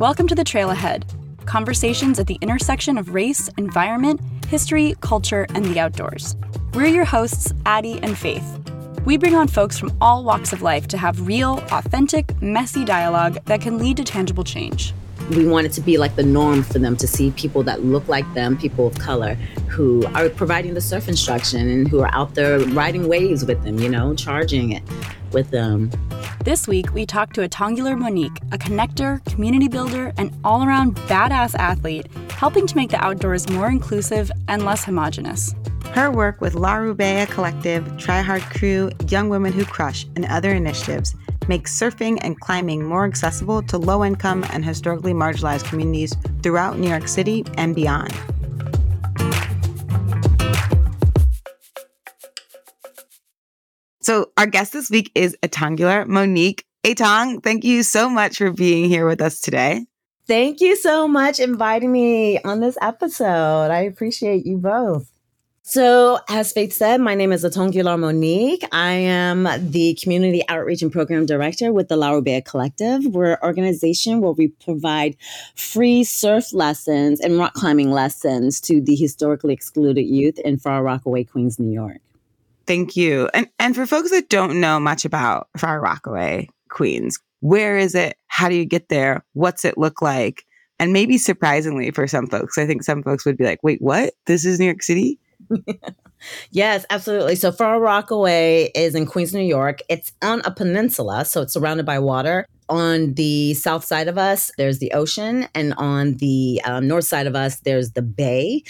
Welcome to the Trail Ahead conversations at the intersection of race, environment, history, culture, and the outdoors. We're your hosts, Addie and Faith. We bring on folks from all walks of life to have real, authentic, messy dialogue that can lead to tangible change. We want it to be like the norm for them to see people that look like them, people of color, who are providing the surf instruction and who are out there riding waves with them, you know, charging it with them. This week, we talked to Atongular Monique, a connector, community builder, and all around badass athlete, helping to make the outdoors more inclusive and less homogenous. Her work with La Rubea Collective, Try Hard Crew, Young Women Who Crush, and other initiatives makes surfing and climbing more accessible to low income and historically marginalized communities throughout New York City and beyond. So, our guest this week is Atongular Monique. Atong, thank you so much for being here with us today. Thank you so much inviting me on this episode. I appreciate you both. So, as Faith said, my name is Atongular Monique. I am the Community Outreach and Program Director with the La Rubea Collective. We're an organization where we provide free surf lessons and rock climbing lessons to the historically excluded youth in Far Rockaway, Queens, New York. Thank you. And and for folks that don't know much about Far Rockaway, Queens, where is it? How do you get there? What's it look like? And maybe surprisingly for some folks, I think some folks would be like, wait, what? This is New York City? yes, absolutely. So Far Rockaway is in Queens, New York. It's on a peninsula, so it's surrounded by water. On the south side of us, there's the ocean, and on the um, north side of us, there's the bay.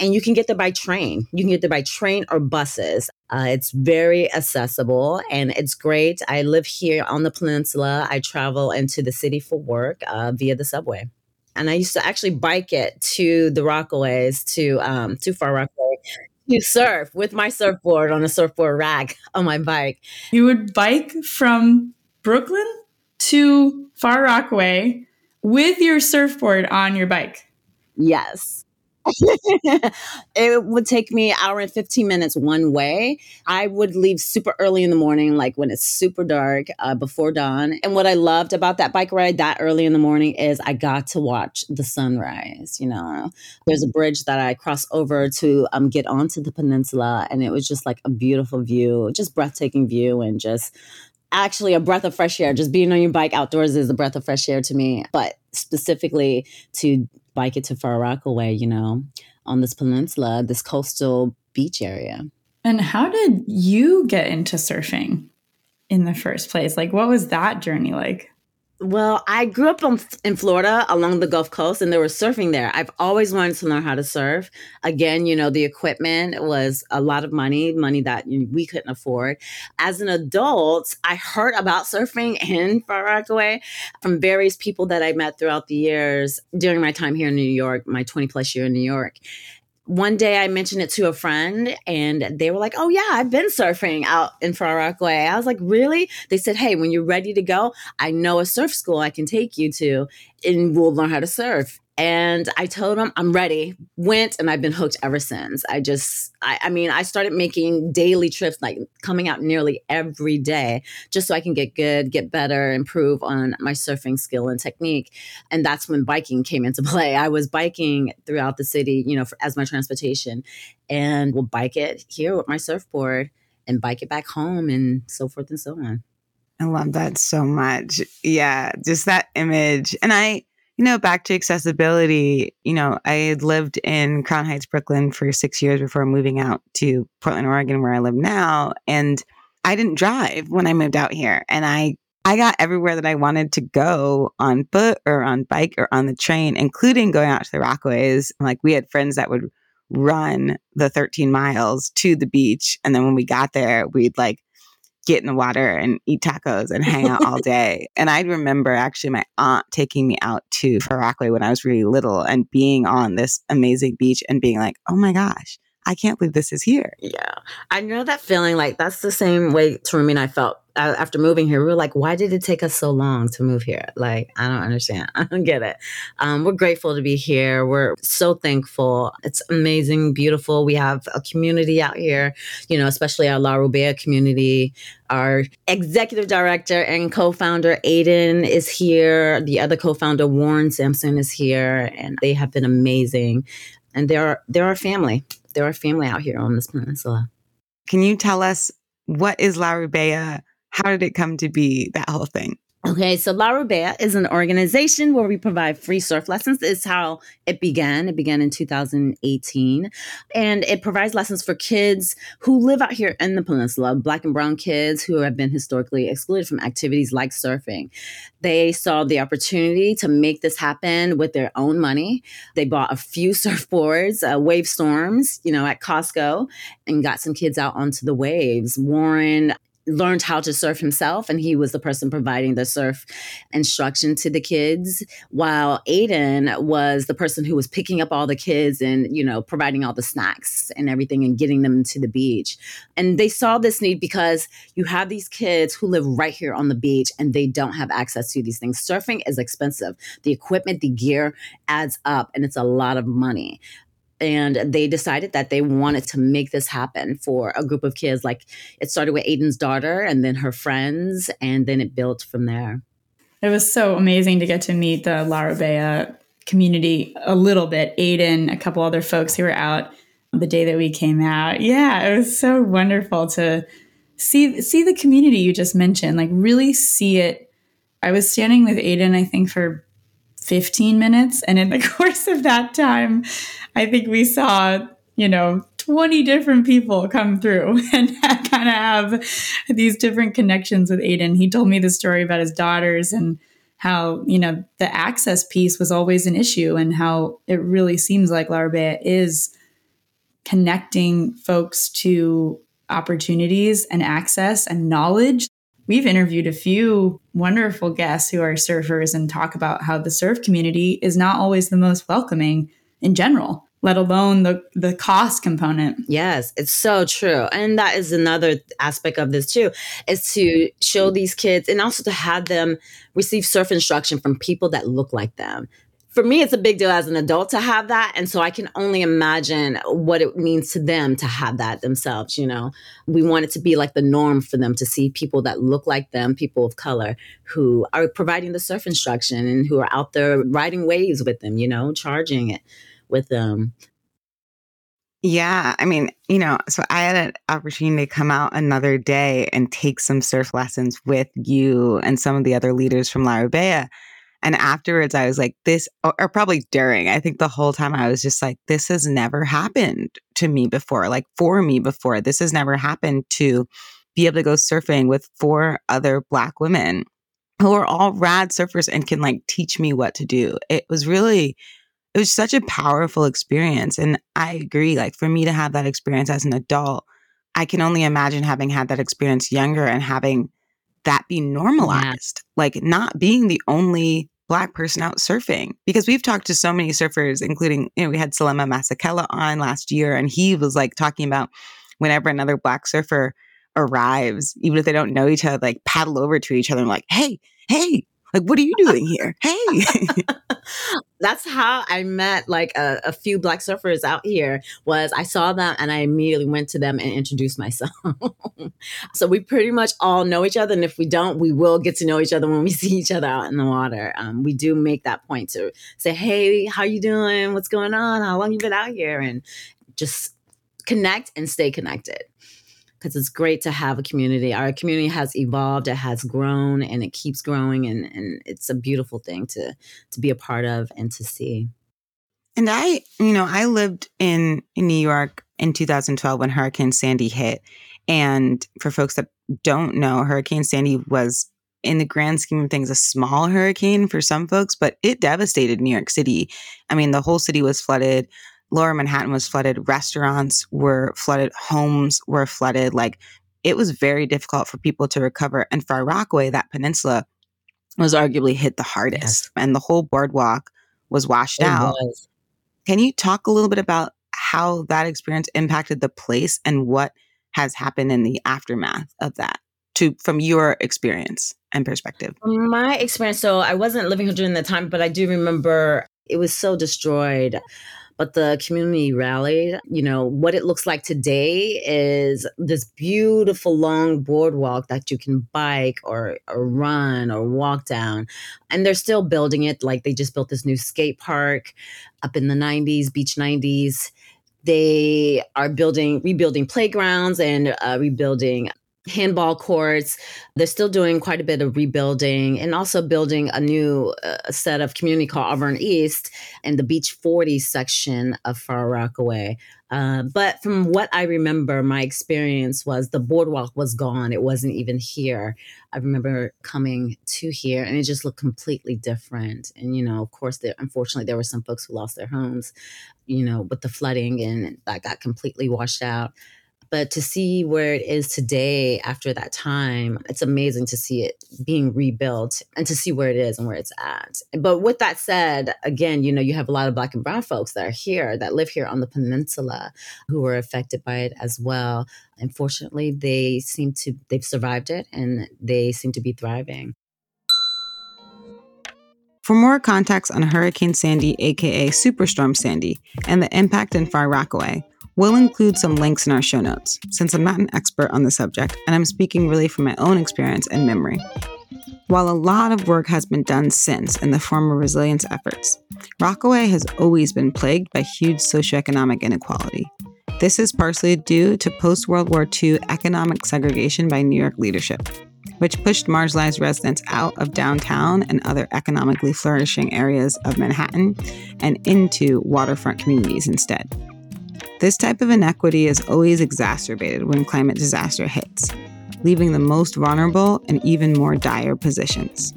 And you can get there by train. You can get there by train or buses. Uh, it's very accessible and it's great. I live here on the peninsula. I travel into the city for work uh, via the subway and I used to actually bike it to the Rockaways to um to Far Rockaway to surf with my surfboard on a surfboard rack on my bike. You would bike from Brooklyn to Far Rockaway with your surfboard on your bike. Yes. it would take me an hour and 15 minutes one way. I would leave super early in the morning, like when it's super dark, uh, before dawn. And what I loved about that bike ride that early in the morning is I got to watch the sunrise. You know, there's a bridge that I cross over to um, get onto the peninsula, and it was just like a beautiful view, just breathtaking view, and just actually a breath of fresh air. Just being on your bike outdoors is a breath of fresh air to me. But specifically to bike it to Far Rockaway, you know, on this peninsula, this coastal beach area. And how did you get into surfing in the first place? Like, what was that journey like? Well, I grew up in Florida along the Gulf Coast and there was surfing there. I've always wanted to learn how to surf. Again, you know, the equipment was a lot of money, money that we couldn't afford. As an adult, I heard about surfing in Far Rockaway from various people that I met throughout the years during my time here in New York, my 20 plus year in New York one day I mentioned it to a friend and they were like, Oh, yeah, I've been surfing out in Far Rockaway. I was like, Really? They said, Hey, when you're ready to go, I know a surf school I can take you to and we'll learn how to surf. And I told him I'm ready. Went and I've been hooked ever since. I just, I, I, mean, I started making daily trips, like coming out nearly every day, just so I can get good, get better, improve on my surfing skill and technique. And that's when biking came into play. I was biking throughout the city, you know, for, as my transportation, and will bike it here with my surfboard and bike it back home and so forth and so on. I love that so much. Yeah, just that image. And I, you know, back to accessibility, you know, I had lived in Crown Heights, Brooklyn for six years before moving out to Portland, Oregon, where I live now. And I didn't drive when I moved out here. And I I got everywhere that I wanted to go on foot or on bike or on the train, including going out to the Rockaways. Like we had friends that would run the 13 miles to the beach. And then when we got there, we'd like get in the water and eat tacos and hang out all day. And I remember actually my aunt taking me out to Far Rockaway when I was really little and being on this amazing beach and being like, oh my gosh, I can't believe this is here. Yeah. I know that feeling like that's the same way Tarumi and I felt after moving here, we were like, why did it take us so long to move here? Like, I don't understand. I don't get it. Um, we're grateful to be here. We're so thankful. It's amazing, beautiful. We have a community out here, you know, especially our La Rubia community. Our executive director and co founder, Aiden, is here. The other co founder, Warren Sampson, is here. And they have been amazing. And they're, they're our family. They're our family out here on this peninsula. Can you tell us what is La Rubia? How did it come to be, that whole thing? Okay, so La Rubia is an organization where we provide free surf lessons. Is how it began. It began in 2018. And it provides lessons for kids who live out here in the peninsula, black and brown kids who have been historically excluded from activities like surfing. They saw the opportunity to make this happen with their own money. They bought a few surfboards, uh, wave storms, you know, at Costco and got some kids out onto the waves. Warren learned how to surf himself and he was the person providing the surf instruction to the kids while aiden was the person who was picking up all the kids and you know providing all the snacks and everything and getting them to the beach. And they saw this need because you have these kids who live right here on the beach and they don't have access to these things. Surfing is expensive. The equipment the gear adds up and it's a lot of money and they decided that they wanted to make this happen for a group of kids. Like it started with Aiden's daughter and then her friends, and then it built from there. It was so amazing to get to meet the La Rubia community a little bit. Aiden, a couple other folks who were out the day that we came out. Yeah, it was so wonderful to see see the community you just mentioned. Like really see it. I was standing with Aiden, I think, for 15 minutes. And in the course of that time, I think we saw, you know, 20 different people come through and kind of have these different connections with Aiden. He told me the story about his daughters and how, you know, the access piece was always an issue and how it really seems like La Rubia is connecting folks to opportunities and access and knowledge We've interviewed a few wonderful guests who are surfers and talk about how the surf community is not always the most welcoming in general, let alone the the cost component. Yes, it's so true. And that is another aspect of this too, is to show these kids and also to have them receive surf instruction from people that look like them for me, it's a big deal as an adult to have that. And so I can only imagine what it means to them to have that themselves. You know, we want it to be like the norm for them to see people that look like them, people of color who are providing the surf instruction and who are out there riding waves with them, you know, charging it with them. Yeah. I mean, you know, so I had an opportunity to come out another day and take some surf lessons with you and some of the other leaders from La Rubia. And afterwards, I was like, this, or, probably during, I think the whole time I was just like, this has never happened to me before, like for me before. This has never happened to be able to go surfing with four other Black women who are all rad surfers and can like teach me what to do. It was really, it was such a powerful experience. And I agree, like for me to have that experience as an adult, I can only imagine having had that experience younger and having that be normalized, yeah. like not being the only black person out surfing because we've talked to so many surfers including you know we had Selema Masekela on last year and he was like talking about whenever another black surfer arrives even if they don't know each other like paddle over to each other and like hey hey like what are you doing here? Hey that's how I met like a, a, few black surfers out here was I saw them and I immediately went to them and introduced myself. so we pretty much all know each other. And if we don't, we will get to know each other when we see each other out in the water. Um, we do make that point to say, Hey, how you doing? What's going on? How long you been out here? And just connect and stay connected because it's great to have a community. Our community has evolved, it has grown, and it keeps growing, and, and it's a beautiful thing to to be a part of and to see. And I, you know, I lived in, in New York in 2012 when Hurricane Sandy hit. And for folks that don't know, Hurricane Sandy was, in the grand scheme of things, a small hurricane for some folks, but it devastated New York City. I mean, the whole city was flooded lower Manhattan was flooded, restaurants were flooded, homes were flooded. Like it was very difficult for people to recover. And Far Rockaway, that peninsula, was arguably hit the hardest. Yes. And the whole boardwalk was washed it out. Was. Can you talk a little bit about how that experience impacted the place and what has happened in the aftermath of that? to from your experience and perspective? My experience, so I wasn't living here during that time, but I do remember it was so destroyed but the community rallied. You know, what it looks like today is this beautiful long boardwalk that you can bike or, or run or walk down. And they're still building it. Like they just built this new skate park up in the 90s, beach 90s. They are building, rebuilding playgrounds and uh, rebuilding handball courts. They're still doing quite a bit of rebuilding and also building a new uh, set of community called Arverne East and the Beach 40 section of Far Rockaway. Uh, but from what I remember, my experience was the boardwalk was gone. It wasn't even here. I remember coming to here and it just looked completely different. And, you know, of course, there, unfortunately, there were some folks who lost their homes, you know, with the flooding and that got completely washed out. But to see where it is today after that time, it's amazing to see it being rebuilt and to see where it is and where it's at. But with that said, again, you know, you have a lot of black and brown folks that are here, that live here on the peninsula who were affected by it as well. Unfortunately, they seem to, they've survived it and they seem to be thriving. For more context on Hurricane Sandy, aka Superstorm Sandy, and the impact in Far Rockaway, We'll include some links in our show notes, since I'm not an expert on the subject and I'm speaking really from my own experience and memory. While a lot of work has been done since in the form of resilience efforts, Rockaway has always been plagued by huge socioeconomic inequality. This is partially due to post World War II economic segregation by New York leadership, which pushed marginalized residents out of downtown and other economically flourishing areas of Manhattan and into waterfront communities instead. This type of inequity is always exacerbated when climate disaster hits, leaving the most vulnerable in even more dire positions.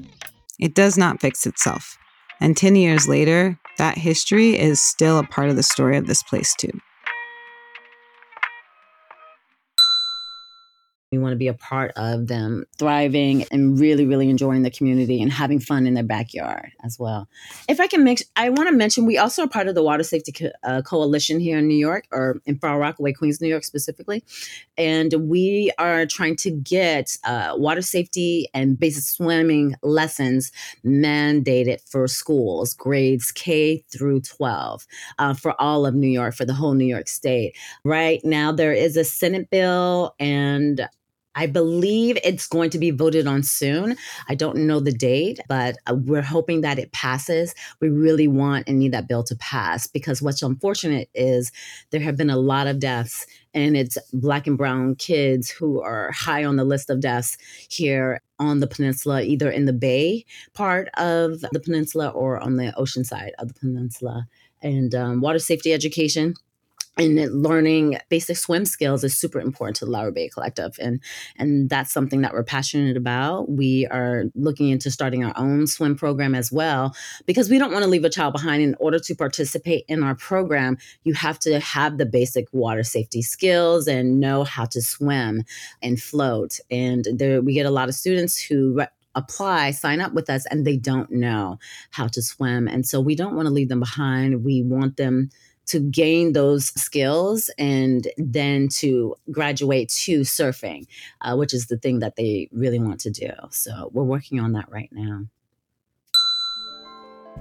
It does not fix itself, and 10 years later, that history is still a part of the story of this place, too. We want to be a part of them thriving and really, really enjoying the community and having fun in their backyard as well. If I can mix, I want to mention we also are part of the Water Safety Co- uh, Coalition here in New York, or in Far Rockaway, Queens, New York specifically. And we are trying to get uh, water safety and basic swimming lessons mandated for schools, grades K through 12, uh, for all of New York, for the whole New York state. Right now, there is a Senate bill and I believe it's going to be voted on soon. I don't know the date, but uh, we're hoping that it passes. We really want and need that bill to pass because what's unfortunate is there have been a lot of deaths and it's black and brown kids who are high on the list of deaths here on the peninsula, either in the bay part of the peninsula or on the ocean side of the peninsula. And um, water safety education and learning basic swim skills is super important to the Lauro Bay Collective, and and that's something that we're passionate about. We are looking into starting our own swim program as well because we don't want to leave a child behind. In order to participate in our program, you have to have the basic water safety skills and know how to swim and float. And there, we get a lot of students who re- apply, sign up with us, and they don't know how to swim, and so we don't want to leave them behind. We want them to gain those skills and then to graduate to surfing, uh, which is the thing that they really want to do. So we're working on that right now.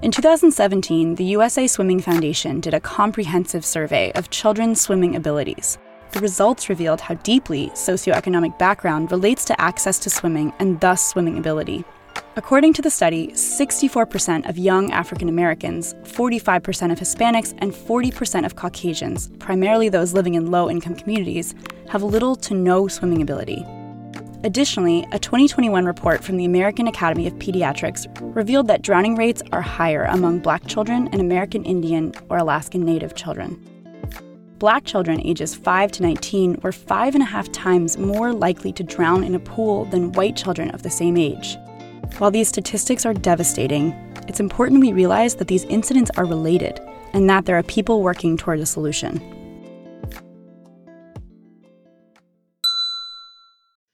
In 2017, the USA Swimming Foundation did a comprehensive survey of children's swimming abilities. The results revealed how deeply socioeconomic background relates to access to swimming and thus swimming ability. According to the study, 64% of young African Americans, 45% of Hispanics, and 40% of Caucasians, primarily those living in low income communities, have little to no swimming ability. Additionally, a 2021 report from the American Academy of Pediatrics revealed that drowning rates are higher among Black children and American Indian or Alaskan Native children. Black children ages 5 to 19 were five and a half times more likely to drown in a pool than white children of the same age. While these statistics are devastating, it's important we realize that these incidents are related and that there are people working toward a solution.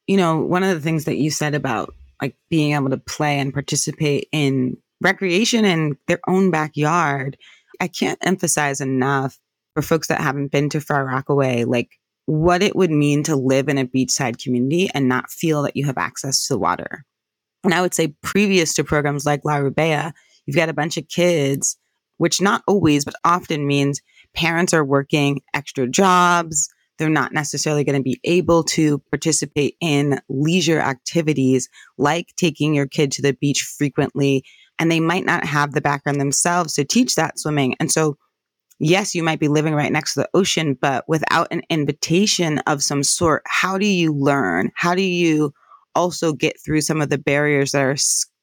You know, one of the things that you said about like being able to play and participate in recreation in their own backyard, I can't emphasize enough for folks that haven't been to Far Rockaway, like what it would mean to live in a beachside community and not feel that you have access to the water. And I would say previous to programs like La Rubia, you've got a bunch of kids, which not always, but often means parents are working extra jobs. They're not necessarily going to be able to participate in leisure activities like taking your kid to the beach frequently. And they might not have the background themselves to teach that swimming. And so yes, you might be living right next to the ocean, but without an invitation of some sort, how do you learn? How do you also get through some of the barriers that are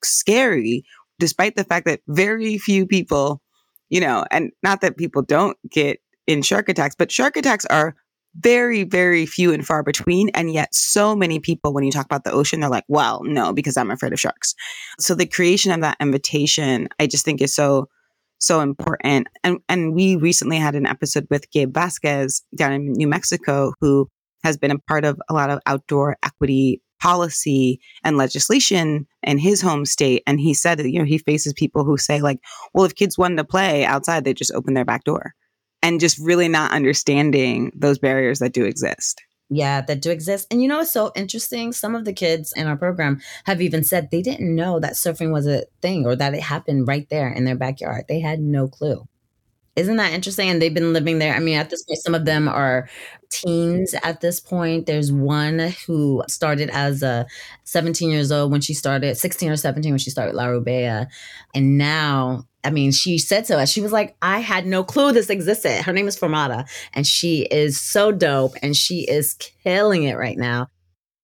scary, despite the fact that very few people, you know, and not that people don't get in shark attacks, but shark attacks are very, very few and far between. And yet, so many people, when you talk about the ocean, they're like, well, no, because I'm afraid of sharks. So, the creation of that invitation, I just think is so so important. And and we recently had an episode with Gabe Vasquez down in New Mexico, who has been a part of a lot of outdoor equity policy and legislation in his home state. And he said that, you know, he faces people who say, like, well, if kids wanted to play outside, they just open their back door. And just really not understanding those barriers that do exist. Yeah, that do exist. And you know what's so interesting? Some of the kids in our program have even said they didn't know that surfing was a thing or that it happened right there in their backyard. They had no clue. Isn't that interesting? And they've been living there. I mean, at this point, some of them are teens at this point. There's one who started as a 17 years old when she started, 16 or 17 when she started La Rubia. And now I mean, she said to us, she was like, I had no clue this existed. Her name is Formata, and she is so dope and she is killing it right now.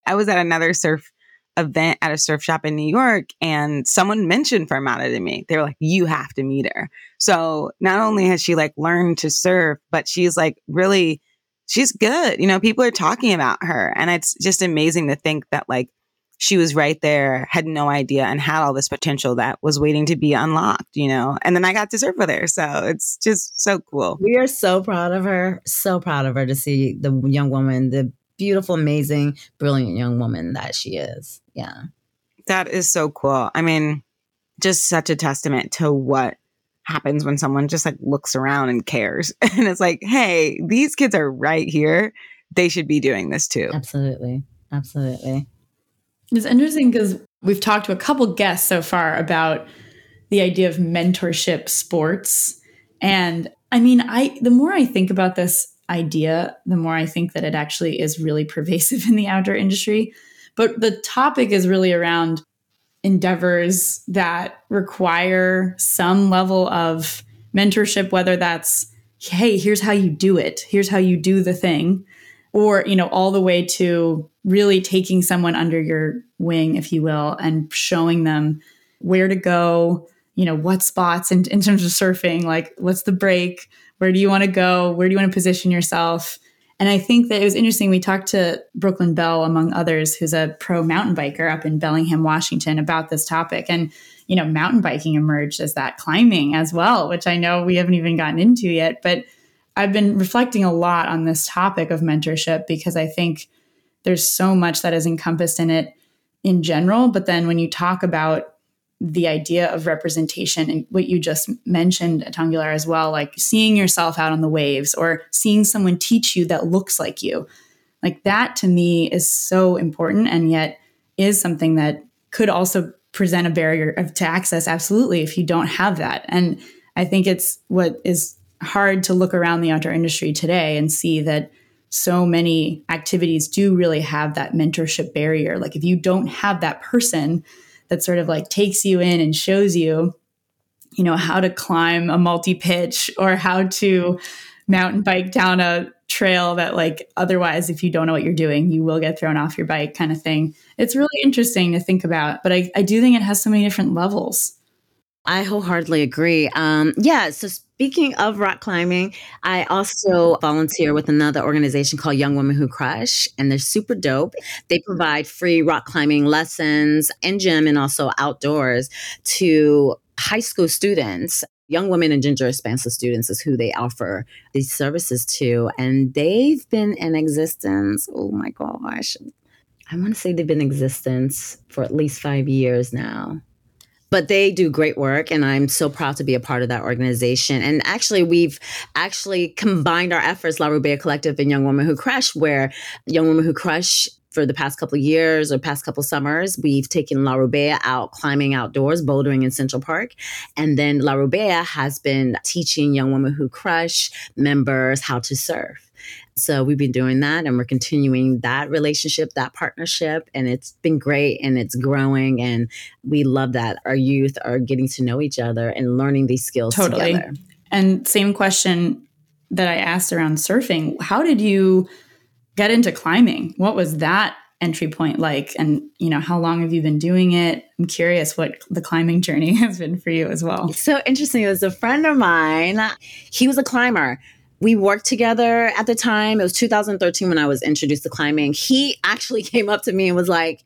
I was at another surf event at a surf shop in New York and someone mentioned Formata to me. They were like, you have to meet her. So not only has she like learned to surf, but she's like really, she's good. You know, people are talking about her. And it's just amazing to think that like she was right there, had no idea, and had all this potential that was waiting to be unlocked, you know. And then I got to surf with her. So it's just so cool. We are so proud of her. So proud of her to see the young woman, the beautiful, amazing, brilliant young woman that she is. Yeah. That is so cool. I mean, just such a testament to what happens when someone just like looks around and cares. And it's like, hey, these kids are right here. They should be doing this too. Absolutely. Absolutely. It's interesting because we've talked to a couple guests so far about the idea of mentorship sports. And I mean, I the more I think about this idea, the more I think that it actually is really pervasive in the outdoor industry. But the topic is really around endeavors that require some level of mentorship, whether that's, hey, here's how you do it, here's how you do the thing, or, you know, all the way to really taking someone under your wing, if you will, and showing them where to go, you know, what spots in, in terms of surfing, like what's the break, where do you want to go, where do you want to position yourself. And I think that it was interesting. We talked to Brooklyn Bell, among others, who's a pro mountain biker up in Bellingham, Washington, about this topic. And, you know, mountain biking emerged as that climbing as well, which I know we haven't even gotten into yet. But I've been reflecting a lot on this topic of mentorship because I think there's so much that is encompassed in it in general. But then when you talk about the idea of representation and what you just mentioned, Tangular, as well, like seeing yourself out on the waves or seeing someone teach you that looks like you, like that to me is so important and yet is something that could also present a barrier of, to access absolutely if you don't have that and i think it's what is hard to look around the outdoor industry today and see that so many activities do really have that mentorship barrier. Like if you don't have that person that sort of like takes you in and shows you, you know, how to climb a multi pitch or how to mountain bike down a trail that like otherwise if you don't know what you're doing you will get thrown off your bike kind of thing it's really interesting to think about but i, I do think it has so many different levels I wholeheartedly agree. Um, yeah. So speaking of rock climbing, I also volunteer with another organization called Young Women Who Crush, and they're super dope. They provide free rock climbing lessons in gym and also outdoors to high school students. Young women and gender expansive students is who they offer these services to. And they've been in existence. Oh my gosh. I want to say they've been in existence for at least five years now. But they do great work and i'm so proud to be a part of that organization and actually we've actually combined our efforts la rubea collective and young women who crush where young women who crush for the past couple years or past couple summers, we've taken La Rubea out climbing outdoors, bouldering in Central Park. And then La Rubea has been teaching young women who crush members how to surf. So we've been doing that and we're continuing that relationship, that partnership. And it's been great and it's growing. And we love that our youth are getting to know each other and learning these skills totally. together. And same question that I asked around surfing. How did you get into climbing. What was that entry point like? And, you know, how long have you been doing it? I'm curious what the climbing journey has been for you as well. So interesting. It was a friend of mine. He was a climber. We worked together at the time. It was 2013 when I was introduced to climbing. He actually came up to me and was like,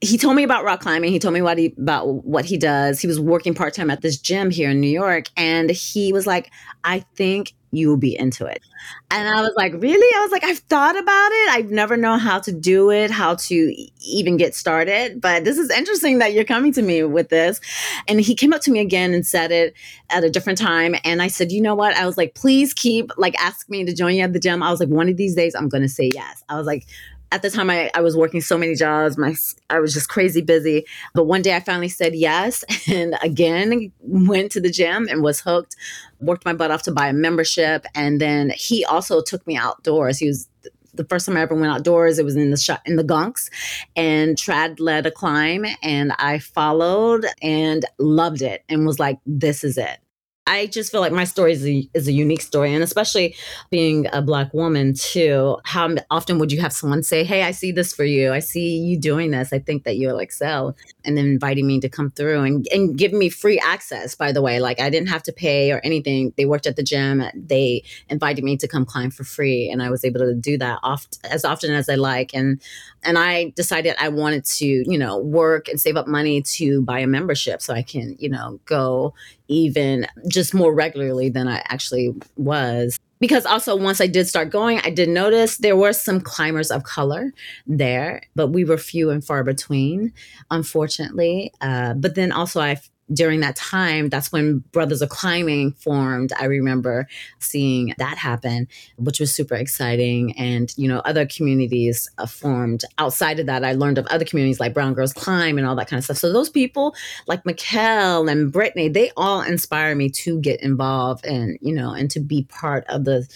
he told me about rock climbing. He told me what he about what he does. He was working part time at this gym here in New York, and he was like, "I think you will be into it. And I was like, really? I was like, I've thought about it. I've never known how to do it, how to even get started. But this is interesting that you're coming to me with this. And he came up to me again and said it at a different time. And I said, you know what? I was like, please keep like ask me to join you at the gym. I was like, one of these days I'm gonna say yes. I was like, at the time I, I was working so many jobs. My i was just crazy busy. But one day i finally said yes and again went to the gym and was hooked worked my butt off to buy a membership. And then he also took me outdoors. He was the first time I ever went outdoors, it was in the shot in the gunks, and Trad led a climb, and I followed and loved it, and was like, "This is it." I just feel like my story is a, is a unique story. And especially being a Black woman, too, how often would you have someone say, Hey, I see this for you. I see you doing this. I think that you'll excel. And then inviting me to come through and, and give me free access, by the way. Like I didn't have to pay or anything. They worked at the gym. They invited me to come climb for free. And I was able to do that oft, as often as I like. And and I decided I wanted to, you know, work and save up money to buy a membership so I can, you know, go even just more regularly than I actually was. Because also, once I did start going, I did notice there were some climbers of color there, but we were few and far between, unfortunately. Uh, but then also, I during that time, that's when Brothers of Climbing formed. I remember seeing that happen, which was super exciting. And, you know, other communities uh, formed outside of that. I learned of other communities like Brown Girls Climb and all that kind of stuff. So those people like Mikhail and Brittany, they all inspire me to get involved and, you know, and to be part of the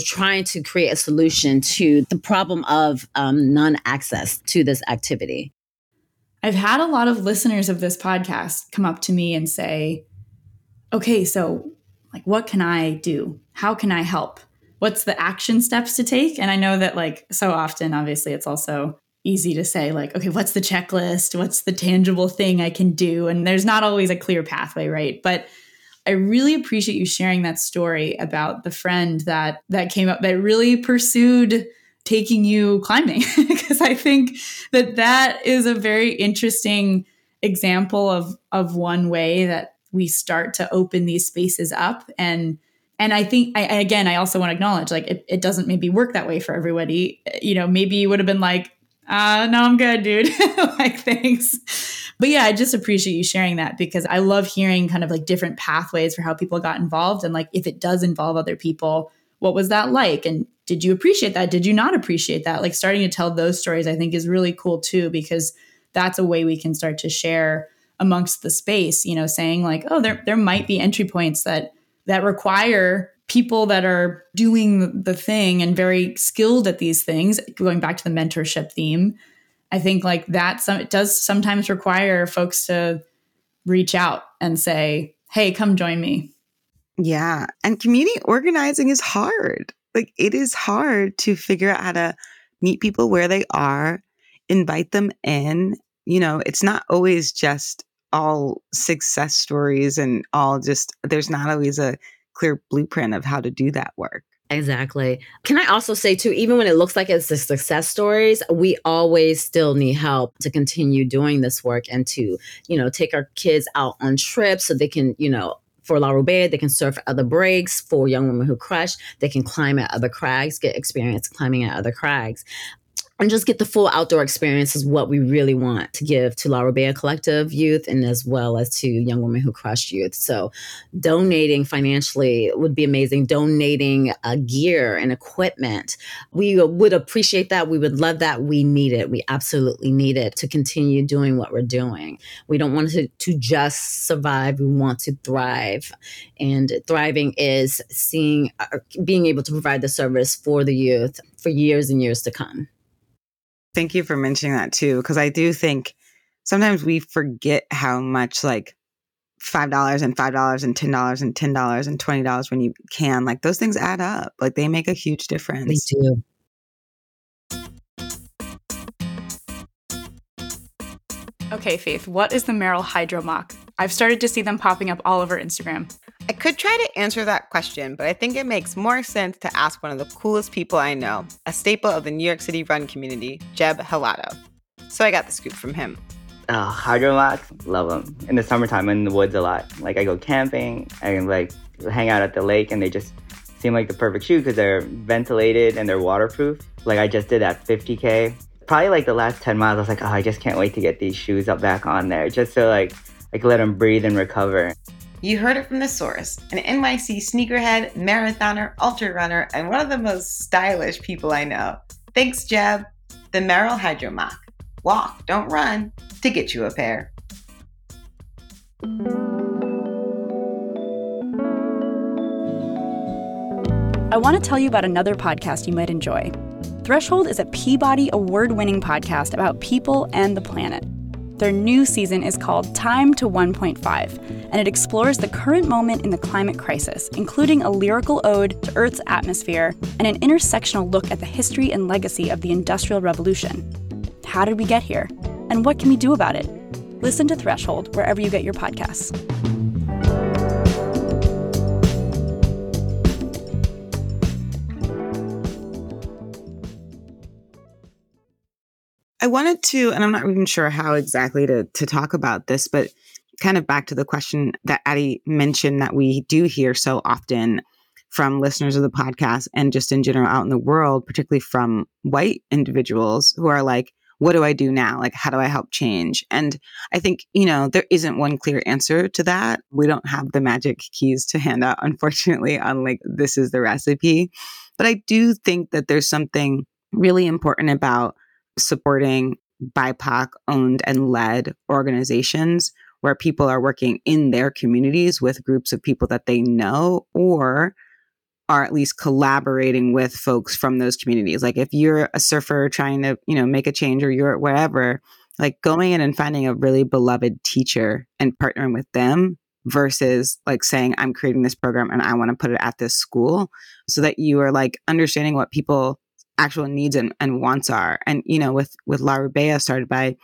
trying to create a solution to the problem of um, non access to this activity. I've had a lot of listeners of this podcast come up to me and say, okay, so like, what can I do? How can I help? What's the action steps to take? And I know that, like, so often, obviously, it's also easy to say, like, okay, what's the checklist? What's the tangible thing I can do? And there's not always a clear pathway, right? But I really appreciate you sharing that story about the friend that that came up that really pursued taking you climbing because I think that that is a very interesting example of of one way that we start to open these spaces up. And and I think I again I also want to acknowledge like it, it doesn't maybe work that way for everybody. You know maybe you would have been like uh no I'm good dude. Like thanks. But yeah I just appreciate you sharing that because I love hearing kind of like different pathways for how people got involved and like if it does involve other people what was that like? And did you appreciate that? Did you not appreciate that? Like starting to tell those stories i think is really cool too because that's a way we can start to share amongst the space you know saying like oh there there might be entry points that that require people that are doing the thing and very skilled at these things. Going back to the mentorship theme i think like that some it does sometimes require folks to reach out and say hey come join me yeah. And community organizing is hard. Like it is hard to figure out how to meet people where they are, invite them in. You know, it's not always just all success stories and all just, there's not always a clear blueprint of how to do that work. Exactly. Can I also say too, even when it looks like it's the success stories, we always still need help to continue doing this work and to, you know, take our kids out on trips so they can, you know, for La Rubea, they can surf other breaks. For young women who crush, they can climb at other crags, get experience climbing at other crags. And just get the full outdoor experience is what we really want to give to La Rubia Collective youth and as well as to Young Women Who Crush youth. So donating financially would be amazing. Donating uh, gear and equipment. We would appreciate that. We would love that. We need it. We absolutely need it to continue doing what we're doing. We don't want to, to just survive. We want to thrive. And thriving is seeing, uh, being able to provide the service for the youth for years and years to come. Thank you for mentioning that too, because I do think sometimes we forget how much like five dollars and five dollars and ten dollars and ten dollars and twenty dollars when you can like those things add up like they make a huge difference. they do okay faith what is the merrell hydro moc i've started to see them popping up all over instagram I could try to answer that question, but I think it makes more sense to ask one of the coolest people I know, a staple of the New York City run community, Jeb Helado. So I got the scoop from him. Oh, hydro mocs, love them. In the summertime, I'm in the woods a lot. Like I go camping, I like hang out at the lake, and they just seem like the perfect shoe because they're ventilated and they're waterproof. Like I just did that 50k. Probably like the last 10 miles, I was like, oh, I just can't wait to get these shoes up back on there, just so like I can let them breathe and recover. You heard it from the source an NYC sneakerhead, marathoner, ultra runner, and one of the most stylish people I know. Thanks, Jeb. The Merrell Hydro Moc. Walk, don't run, to get you a pair. I want to tell you about another podcast you might enjoy. Threshold is a Peabody award winning podcast about people and the planet. Their new season is called Time to 1.5, and it explores the current moment in the climate crisis, including a lyrical ode to Earth's atmosphere and an intersectional look at the history and legacy of the Industrial Revolution. How did we get here? And what can we do about it? Listen to Threshold wherever you get your podcasts. I wanted to, and I'm not even sure how exactly to, to talk about this, but kind of back to the question that Addie mentioned that we do hear so often from listeners of the podcast and just in general out in the world, particularly from white individuals who are like, what do I do now? Like, how do I help change? And I think, you know, there isn't one clear answer to that. We don't have the magic keys to hand out, unfortunately, on like, this is the recipe. But I do think that there's something really important about supporting BIPOC owned and led organizations where people are working in their communities with groups of people that they know or are at least collaborating with folks from those communities. Like if you're a surfer trying to, you know, make a change or you're wherever, like going in and finding a really beloved teacher and partnering with them versus like saying I'm creating this program and I want to put it at this school so that you are like understanding what people actual needs and, and wants are. And, you know, with, with La Rubia started by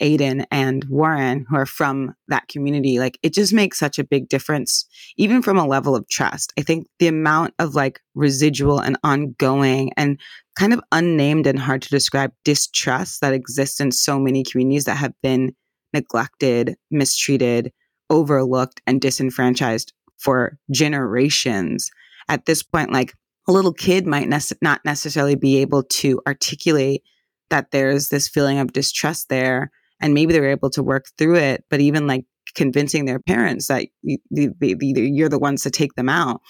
Aiden and Warren, who are from that community, like it just makes such a big difference, even from a level of trust. I think the amount of like residual and ongoing and kind of unnamed and hard to describe distrust that exists in so many communities that have been neglected, mistreated, overlooked, and disenfranchised for generations. At this point, like a little kid might nece- not necessarily be able to articulate that there's this feeling of distrust there and maybe they're able to work through it but even like convincing their parents that you, you're the ones to take them out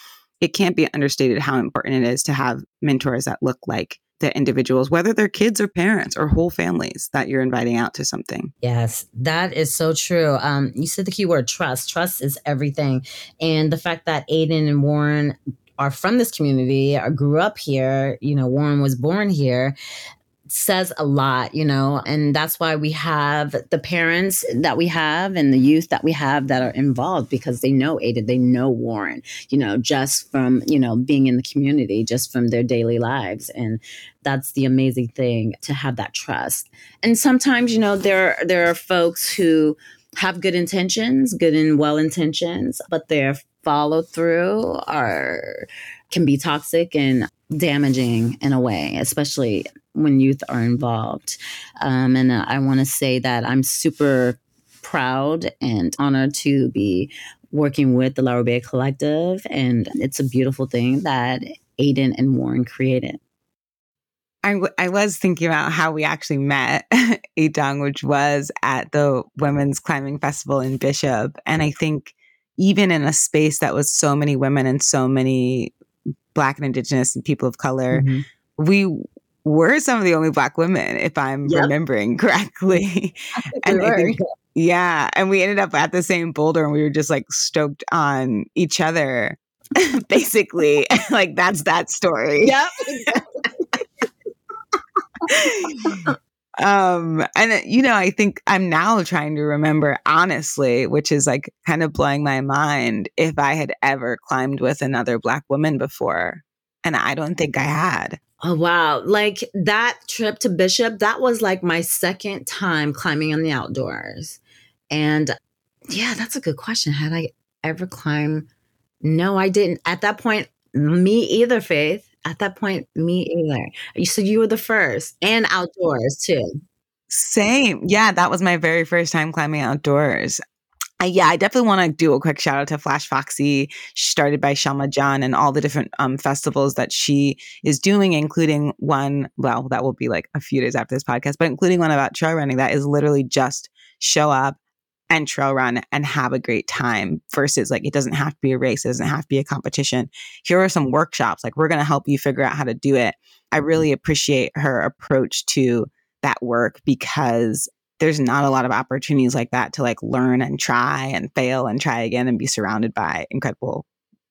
it can't be understated how important it is to have mentors that look like the individuals, whether they're kids or parents or whole families that you're inviting out to something. Yes, that is so true. Um, you said the key word trust. Trust is everything. And the fact that Aiden and Warren are from this community, I grew up here, you know, Warren was born here, says a lot, you know, and that's why we have the parents that we have and the youth that we have that are involved because they know Aiden, they know Warren, you know, just from, you know, being in the community, just from their daily lives. And that's the amazing thing to have that trust. And sometimes, you know, there there are folks who have good intentions, good and well intentions, but their follow through are can be toxic and damaging in a way, especially when youth are involved. Um, and I want to say that I'm super proud and honored to be working with the La Rubia Collective, and it's a beautiful thing that Aiden and Warren created. I, w- I was thinking about how we actually met Atong, which was at the Women's Climbing Festival in Bishop. And I think even in a space that was so many women and so many Black and Indigenous and people of color, mm-hmm. we were some of the only Black women, if I'm yep. remembering correctly. and I think, yeah. And we ended up at the same boulder and we were just like stoked on each other. Basically, like that's that story. Yep. Um and uh, you know i think i'm now trying to remember honestly which is like kind of blowing my mind if i had ever climbed with another black woman before and i don't think i had. Oh wow. Like that trip to bishop that was like my second time climbing on the outdoors. And yeah that's a good question. Had i ever climbed? No i didn't. At that point me either faith at that point, me either. So you were the first and outdoors too. Same. Yeah, that was my very first time climbing outdoors. Uh, yeah, I definitely want to do a quick shout out to Flash Foxy, started by Shelma Jun, and all the different um, festivals that she is doing, including one, well, that will be like a few days after this podcast, but including one about trail running that is literally just show up, and trail run and have a great time versus like it doesn't have to be a race, it doesn't have to be a competition. Here are some workshops, like we're going to help you figure out how to do it. I mm-hmm. really appreciate her approach to that work because there's not a lot of opportunities like that to like learn and try and fail and try again and be surrounded by incredible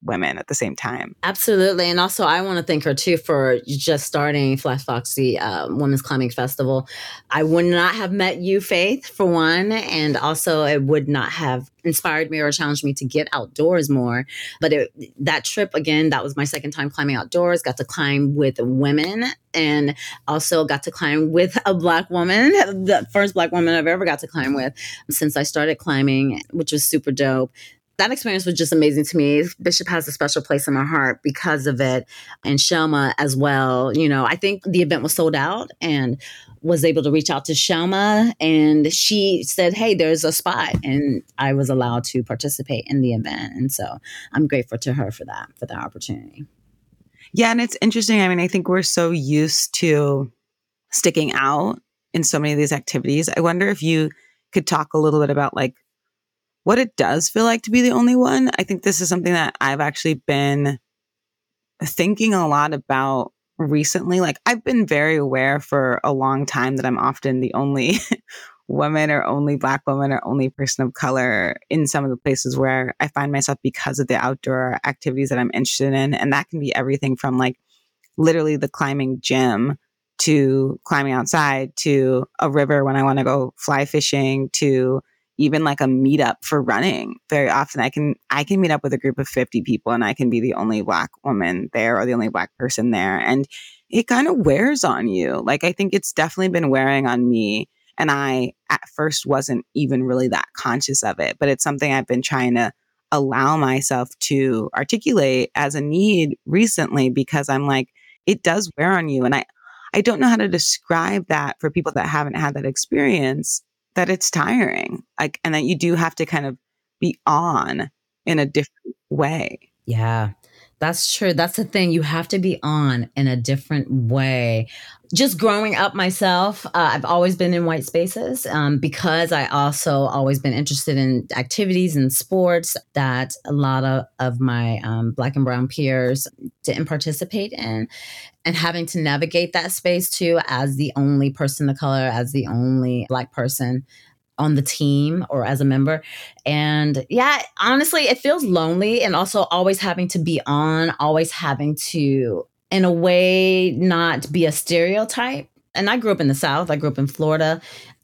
women at the same time. Absolutely. And also, I want to thank her too for just starting Flash Foxy uh, Women's Climbing Festival. I would not have met you, Faith, for one. And also, it would not have inspired me or challenged me to get outdoors more. But it, that trip, again, that was my second time climbing outdoors, got to climb with women and also got to climb with a black woman, the first black woman I've ever got to climb with since I started climbing, which was super dope that experience was just amazing to me. Bishop has a special place in my heart because of it, and Shelma as well. You know, I think the event was sold out and was able to reach out to Shelma, and she said, "Hey, there's a spot," and I was allowed to participate in the event, and so I'm grateful to her for that for that opportunity. Yeah, and it's interesting. I mean, I think we're so used to sticking out in so many of these activities. I wonder if you could talk a little bit about like what it does feel like to be the only one. I think this is something that I've actually been thinking a lot about recently. Like, I've been very aware for a long time that I'm often the only woman or only Black woman or only person of color in some of the places where I find myself because of the outdoor activities that I'm interested in. And that can be everything from like literally the climbing gym to climbing outside to a river when I want to go fly fishing to even like a meetup for running very often. I can i can meet up with a group of 50 people and i can be the only black woman there or the only black person there and it kind of wears on you. Like i think it's definitely been wearing on me and i at first wasn't even really that conscious of it but it's something i've been trying to allow myself to articulate as a need recently because i'm like it does wear on you and i i don't know how to describe that for people that haven't had that experience that it's tiring like and that you do have to kind of be on in a different way. Yeah that's true. That's the thing. You have to be on in a different way. Just growing up myself, uh, I've always been in white spaces um, because I also always been interested in activities and sports that a lot of, of my um, black and brown peers didn't participate in. And having to navigate that space too as the only person of color, as the only black person on the team or as a member. And yeah, honestly, it feels lonely and also always having to be on, always having to, in a way, not be a stereotype. And I grew up in the South, I grew up in Florida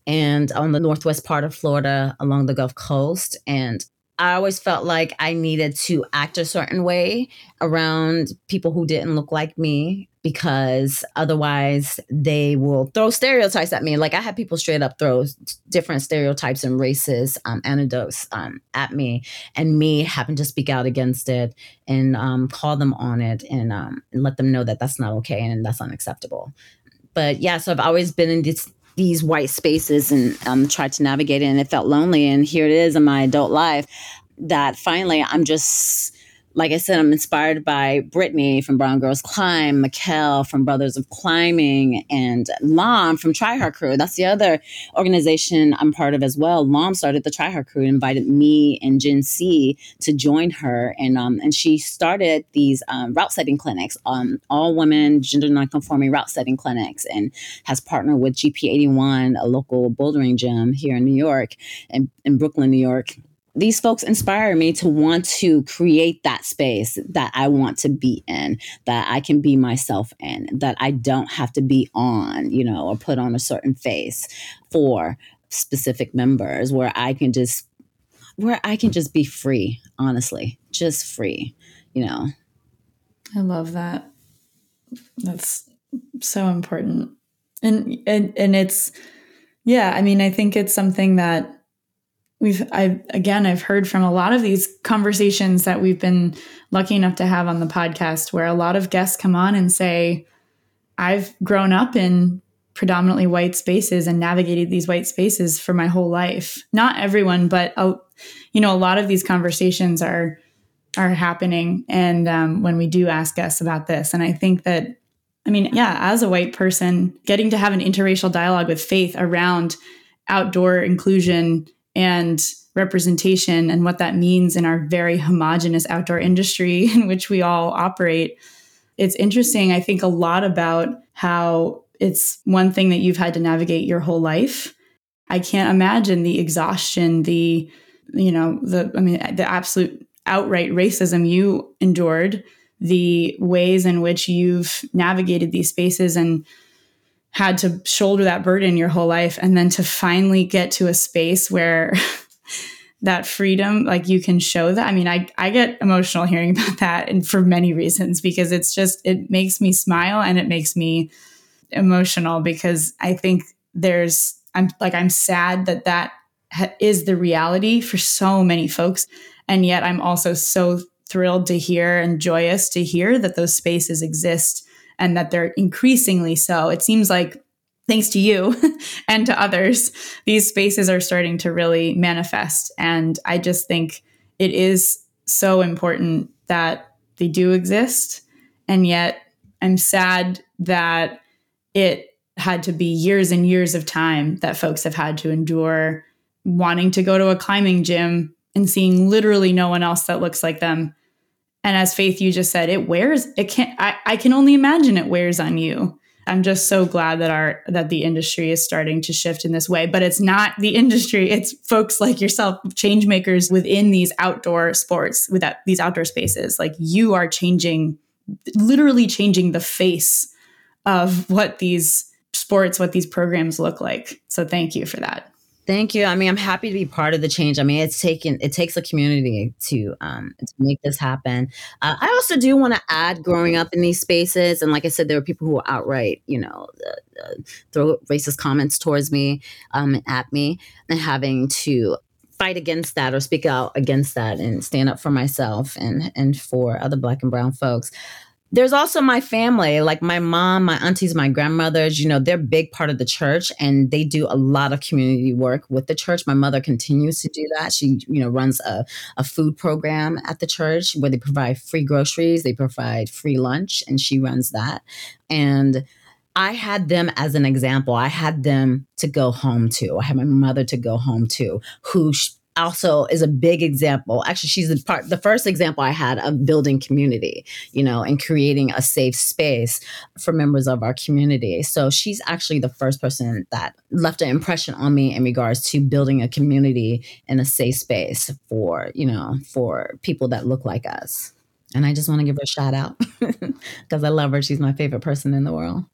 and on the northwest part of Florida along the Gulf Coast. And I always felt like I needed to act a certain way around people who didn't look like me because otherwise they will throw stereotypes at me. Like I had people straight up throw different stereotypes and racist um, anecdotes um, at me, and me having to speak out against it and um, call them on it and, um, and let them know that that's not okay and that's unacceptable. But yeah, so I've always been in this these white spaces and um, tried to navigate it and it felt lonely and here it is in my adult life that finally i'm just like I said, I'm inspired by Brittany from Brown Girls Climb, Mikhail from Brothers of Climbing, and Lom from Try Hard Crew. That's the other organization I'm part of as well. Lom started the Try Hard Crew and invited me and Jin C to join her, and um, and she started these um, route setting clinics, um, all women gender nonconforming route setting clinics, and has partnered with GP81, a local bouldering gym here in New York and in Brooklyn, New York these folks inspire me to want to create that space that I want to be in, that I can be myself in, that I don't have to be on, you know, or put on a certain face for specific members where I can just where I can just be free, honestly, just free, you know. I love that. That's so important. And and and it's yeah, I mean, I think it's something that we've i again i've heard from a lot of these conversations that we've been lucky enough to have on the podcast where a lot of guests come on and say i've grown up in predominantly white spaces and navigated these white spaces for my whole life. Not everyone but a, you know a lot of these conversations are are happening. And um, when we do ask guests about this and i think that i mean yeah as a white person getting to have an interracial dialogue with faith around outdoor inclusion and representation and what that means in our very homogenous outdoor industry in which we all operate. It's interesting, I think, a lot about how it's one thing that you've had to navigate your whole life. I can't imagine the exhaustion, the, you know, the, I mean, the absolute outright racism you endured, the ways in which you've navigated these spaces and had to shoulder that burden your whole life and then to finally get to a space where that freedom like you can show that. I mean i i get emotional hearing about that and for many reasons because it's just it makes me smile and it makes me emotional because i think there's i'm like i'm sad that that ha- is the reality for so many folks. And yet i'm also so thrilled to hear and joyous to hear that those spaces exist and that they're increasingly so. It seems like thanks to you and to others, these spaces are starting to really manifest. And I just think it is so important that they do exist. And yet I'm sad that it had to be years and years of time that folks have had to endure wanting to go to a climbing gym and seeing literally no one else that looks like them and as Faith, you just said, it wears, it can't, I, I can only imagine it wears on you. I'm just so glad that our that the industry is starting to shift in this way. But it's not the industry; it's folks like yourself, change makers within these outdoor sports, with that, these outdoor spaces. Like you are changing, literally changing the face of what these sports, what these programs look like. So thank you for that. Thank you. I mean, I'm happy to be part of the change. I mean, it's taken it takes a community to um to make this happen. Uh, I also do want to add, growing up in these spaces, and like I said, there were people who were outright, you know, uh, uh, throw racist comments towards me, um, at me, and having to fight against that or speak out against that and stand up for myself and and for other black and brown folks there's also my family, like my mom, my aunties, my grandmothers, you know, they're big part of the church and they do a lot of community work with the church. My mother continues to do that. She, you know, runs a, a food program at the church where they provide free groceries, they provide free lunch, and she runs that. And I had them as an example. I had them to go home to. I had my mother to go home to, who also is a big example. Actually, she's the part the first example I had of building community, you know, and creating a safe space for members of our community. So she's actually the first person that left an impression on me in regards to building a community and a safe space for, you know, for people that look like us. And I just want to give her a shout out because I love her. She's my favorite person in the world.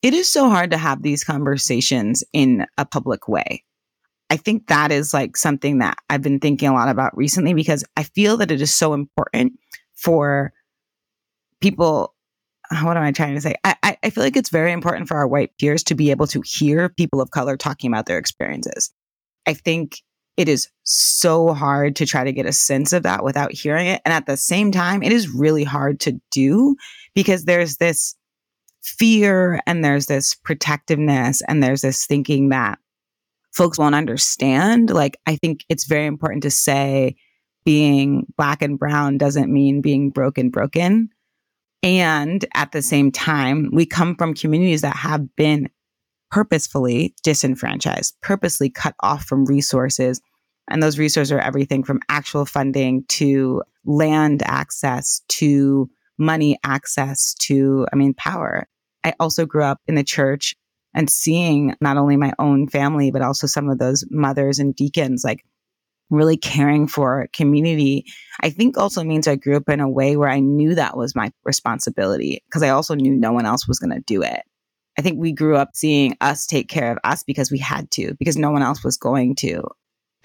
It is so hard to have these conversations in a public way. I think that is like something that I've been thinking a lot about recently because I feel that it is so important for people. Uh, what am I trying to say? I, I feel like it's very important for our white peers to be able to hear people of color talking about their experiences. I think it is so hard to try to get a sense of that without hearing it. And at the same time, it is really hard to do because there's this fear and there's this protectiveness and there's this thinking that folks won't understand. Like, I think it's very important to say, being black and brown doesn't mean being broken, broken. And at the same time, we come from communities that have been purposefully disenfranchised, purposely cut off from resources. And those resources are everything from actual funding to land access to money access to, I mean, power. I also grew up in the church and seeing not only my own family, but also some of those mothers and deacons like really caring for community. I think also means I grew up in a way where I knew that was my responsibility because I also knew no one else was going to do it. I think we grew up seeing us take care of us because we had to, because no one else was going to.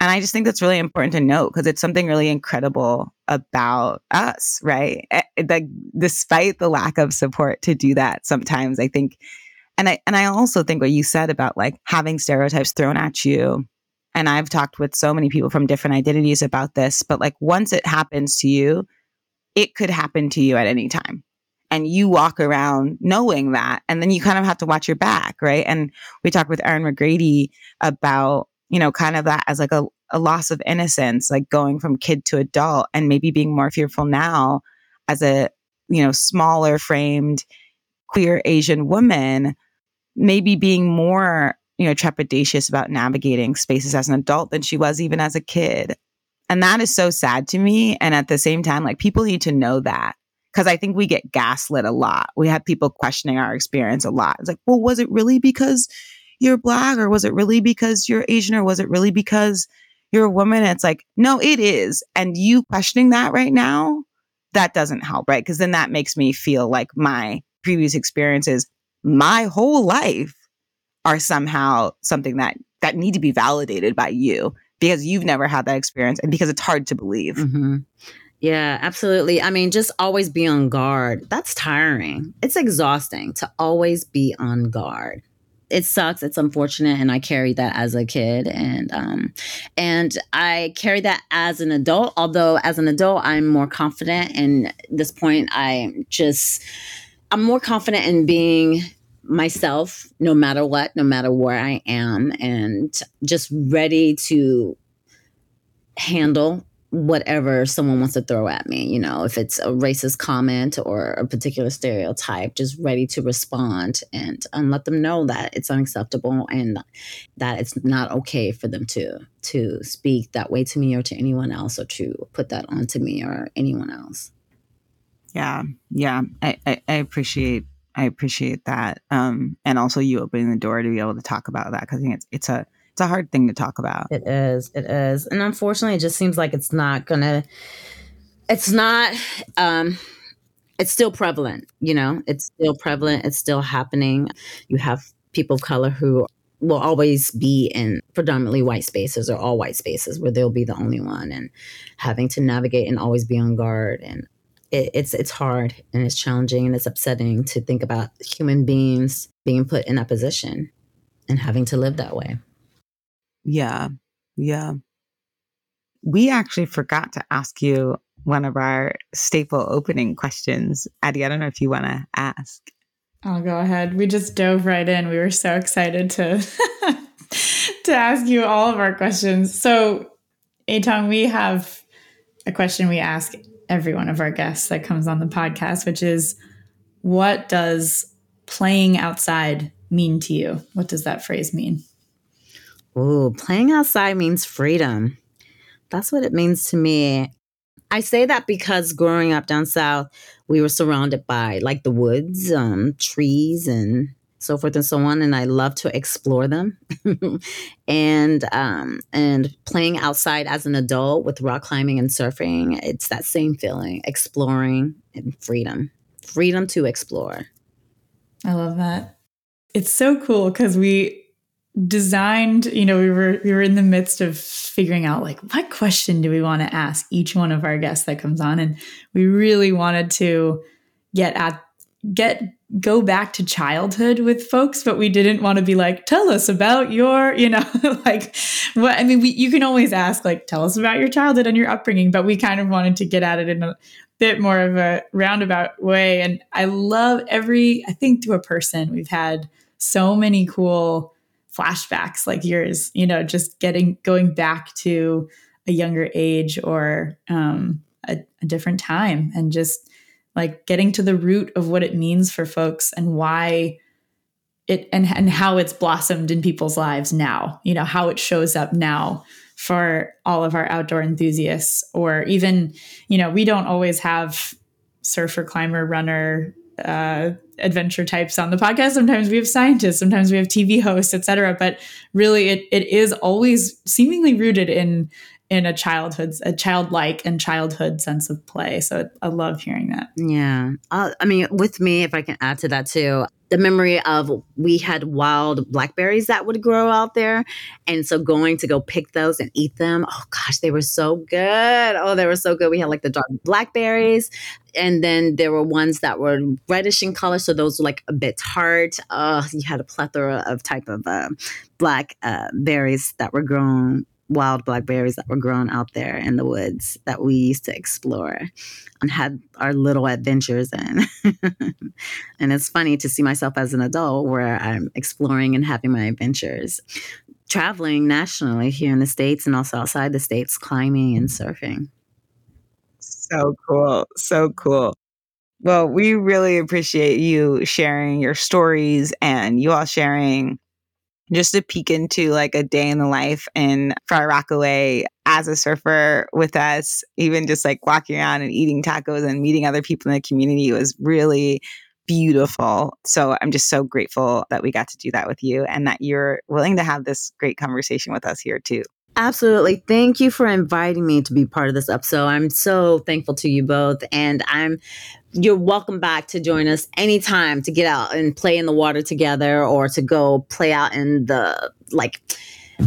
And I just think that's really important to note because it's something really incredible about us, right? Eh, like, despite the lack of support to do that, sometimes I think, and I and I also think what you said about like having stereotypes thrown at you. And I've talked with so many people from different identities about this, but like once it happens to you, it could happen to you at any time. And you walk around knowing that, and then you kind of have to watch your back, right? And we talked with Erin McGrady about you know, kind of that as like a, a loss of innocence, like going from kid to adult and maybe being more fearful now as a, you know, smaller framed queer Asian woman, maybe being more, you know, trepidatious about navigating spaces as an adult than she was even as a kid. And that is so sad to me. And at the same time, like people need to know that because I think we get gaslit a lot. We have people questioning our experience a lot. It's like, well, was it really because you're black or was it really because you're Asian or was it really because you're a woman? And it's like, no, it is. And you questioning that right now, that doesn't help, right? Because then that makes me feel like my previous experiences, my whole life are somehow something that that need to be validated by you because you've never had that experience and because it's hard to believe. Mm-hmm. Yeah, absolutely. I mean, just always be on guard. That's tiring. It's exhausting to always be on guard it sucks. It's unfortunate, and I carried that as a kid, and um, and I carry that as an adult. Although as an adult, I'm more confident. And this point, I just I'm more confident in being myself, no matter what, no matter where I am, and just ready to handle whatever someone wants to throw at me, you know, if it's a racist comment or a particular stereotype, just ready to respond and, and let them know that it's unacceptable and that it's not okay for them to to speak that way to me or to anyone else or to put that onto me or anyone else. Yeah. Yeah. I, I, I appreciate I appreciate that. Um and also you opening the door to be able to talk about that because I think it's it's a it's a hard thing to talk about. It is. It is. And unfortunately, it just seems like it's not to, it's not, um, it's still prevalent, you know, it's still prevalent. It's still happening. You have people of color who will always be in predominantly white spaces or all white spaces where they'll be the only one and having to navigate and always be on guard. And it, it's, it's hard and it's challenging and it's upsetting to think about human beings being put in that position and having to live that way. Yeah. Yeah. We actually forgot to ask you one of our staple opening questions. Addie, I don't know if you want to ask. I'll go ahead. We just dove right in. We were so excited to to ask you all of our questions. So, Atong, we have a question we ask every one of our guests that comes on the podcast, which is what does playing outside mean to you? What does that phrase mean? Ooh, playing outside means freedom. That's what it means to me. I say that because growing up down south, we were surrounded by like the woods, um, trees, and so forth and so on. And I love to explore them. and um, and playing outside as an adult with rock climbing and surfing, it's that same feeling, exploring and freedom, freedom to explore. I love that. It's so cool because we designed you know we were we were in the midst of figuring out like what question do we want to ask each one of our guests that comes on and we really wanted to get at get go back to childhood with folks but we didn't want to be like tell us about your you know like what i mean we, you can always ask like tell us about your childhood and your upbringing but we kind of wanted to get at it in a bit more of a roundabout way and i love every i think to a person we've had so many cool flashbacks like yours, you know, just getting going back to a younger age or um, a, a different time and just like getting to the root of what it means for folks and why it and, and how it's blossomed in people's lives now you know how it shows up now for all of our outdoor enthusiasts or even you know we don't always have surfer climber runner uh, adventure types on the podcast. Sometimes we have scientists sometimes we have tv hosts etc but really it, it is always seemingly rooted in in a childhood a childlike and childhood sense of play so i love hearing that yeah uh, i mean with me if i can add to that too the memory of we had wild blackberries that would grow out there. And so going to go pick those and eat them. Oh gosh, they were so good. Oh, they were so good. We had like the dark blackberries. And then there were ones that were reddish in color. So those were like a bit tart. Uh, you had a plethora of type of uh, black uh, berries that were grown wild blackberries that were grown out there in the woods that we used to explore and had our little adventures in. and it's funny to see myself as an adult where I'm exploring and having my adventures, traveling nationally here in the States and also outside the States, climbing and surfing. So cool. So cool. Well, we really appreciate you sharing your stories and you all sharing just a peek into like a day in the life in Far Rockaway as a surfer with us, even just like walking around and eating tacos and meeting other people in the community was really beautiful. So I'm just so grateful that we got to do that with you and that you're willing to have this great conversation with us here too. Absolutely. Thank you for inviting me to be part of this episode. I'm so thankful to you both. And I'm you're welcome back to join us anytime to get out and play in the water together or to go play out in the like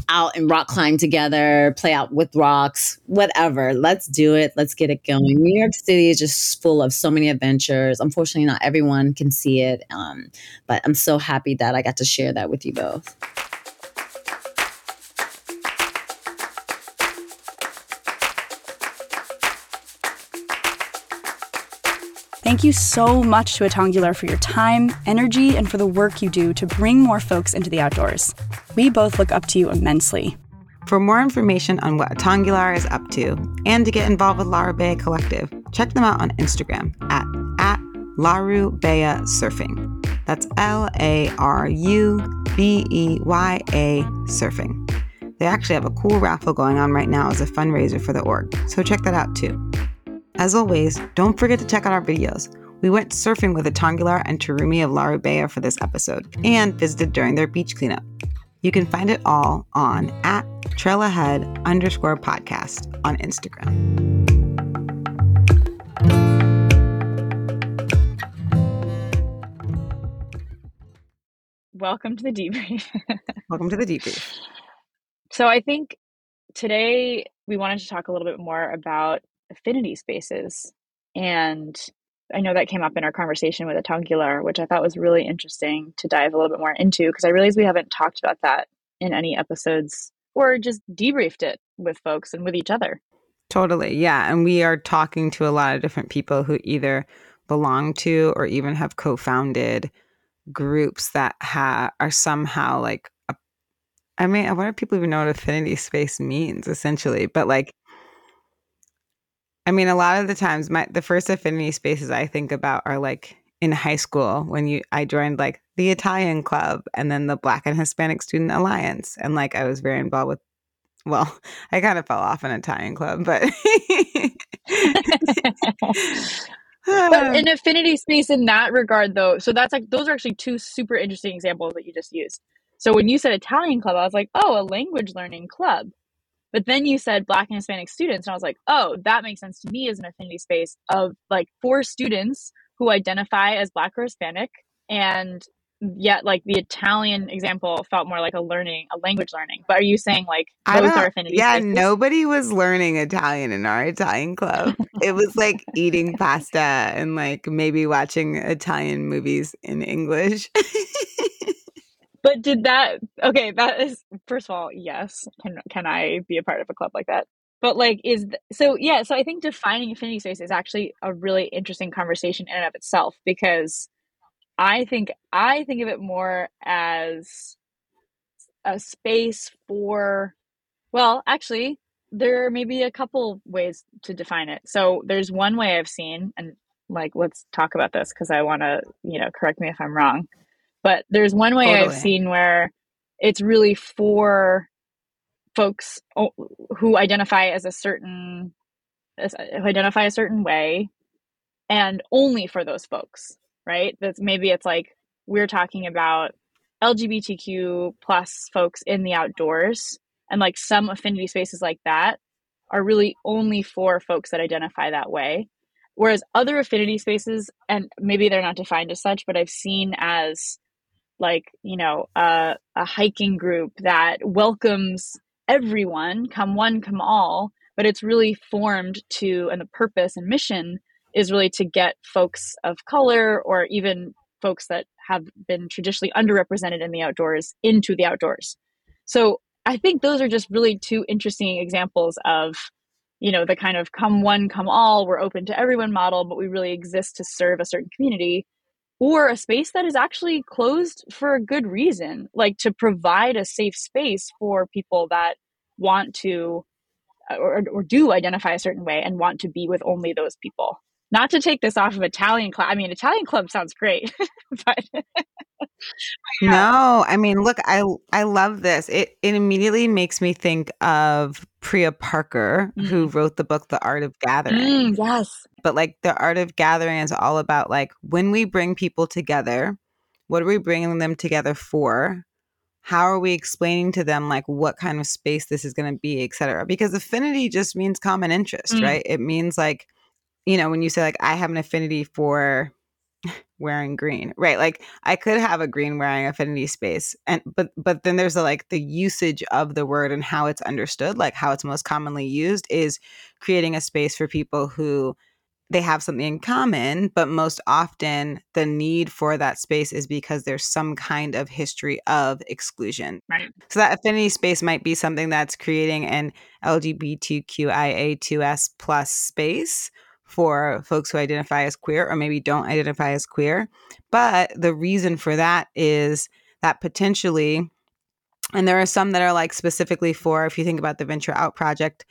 out and rock climb together, play out with rocks, whatever. Let's do it. Let's get it going. New York City is just full of so many adventures. Unfortunately, not everyone can see it. Um, but I'm so happy that I got to share that with you both. Thank you so much to Atongular for your time, energy, and for the work you do to bring more folks into the outdoors. We both look up to you immensely. For more information on what Atongular is up to and to get involved with Laru Beya Collective, check them out on Instagram at, at Surfing. That's L A R U B E Y A Surfing. They actually have a cool raffle going on right now as a fundraiser for the org, so check that out too. As always, don't forget to check out our videos. We went surfing with Atongular and Tarumi of Laru Beya for this episode and visited during their beach cleanup. You can find it all on at trailAhead underscore podcast on Instagram. Welcome to the debrief. Welcome to the debrief. So I think today we wanted to talk a little bit more about affinity spaces. And I know that came up in our conversation with Atongular, which I thought was really interesting to dive a little bit more into because I realize we haven't talked about that in any episodes or just debriefed it with folks and with each other. Totally. Yeah. And we are talking to a lot of different people who either belong to or even have co founded groups that ha- are somehow like, a, I mean, I wonder if people even know what affinity space means essentially, but like I mean, a lot of the times, my the first affinity spaces I think about are like in high school when you I joined like the Italian club and then the Black and Hispanic Student Alliance, and like I was very involved with. Well, I kind of fell off an Italian club, but. but an affinity space in that regard, though, so that's like those are actually two super interesting examples that you just used. So when you said Italian club, I was like, oh, a language learning club. But then you said Black and Hispanic students, and I was like, oh, that makes sense to me as an affinity space of like for students who identify as Black or Hispanic, and yet like the Italian example felt more like a learning, a language learning. But are you saying like both are affinity? Yeah, spaces? nobody was learning Italian in our Italian club. it was like eating pasta and like maybe watching Italian movies in English. but did that okay that is first of all yes can can i be a part of a club like that but like is so yeah so i think defining affinity space is actually a really interesting conversation in and of itself because i think i think of it more as a space for well actually there may be a couple ways to define it. So there's one way I've seen, and like let's talk about this because I want to, you know, correct me if I'm wrong. But there's one way totally. I've seen where it's really for folks who identify as a certain who identify a certain way and only for those folks right that's maybe it's like we're talking about lgbtq plus folks in the outdoors and like some affinity spaces like that are really only for folks that identify that way whereas other affinity spaces and maybe they're not defined as such but i've seen as like you know a, a hiking group that welcomes everyone come one come all but it's really formed to and the purpose and mission is really to get folks of color or even folks that have been traditionally underrepresented in the outdoors into the outdoors. So i think those are just really two interesting examples of you know the kind of come one come all we're open to everyone model but we really exist to serve a certain community or a space that is actually closed for a good reason, like to provide a safe space for people that want to or, or do identify a certain way and want to be with only those people. Not to take this off of Italian club. I mean, Italian club sounds great, but no, I mean, look, I I love this. It it immediately makes me think of Priya Parker, mm-hmm. who wrote the book The Art of Gathering. Mm, yes. But like the art of gathering is all about like when we bring people together, what are we bringing them together for? How are we explaining to them like what kind of space this is going to be, et cetera? Because affinity just means common interest, mm. right? It means like you know, when you say like I have an affinity for wearing green, right? Like I could have a green wearing affinity space, and but but then there's a, like the usage of the word and how it's understood, like how it's most commonly used, is creating a space for people who they have something in common, but most often the need for that space is because there's some kind of history of exclusion. Right. So that affinity space might be something that's creating an LGBTQIA2S plus space for folks who identify as queer or maybe don't identify as queer. But the reason for that is that potentially, and there are some that are like specifically for, if you think about the Venture Out Project,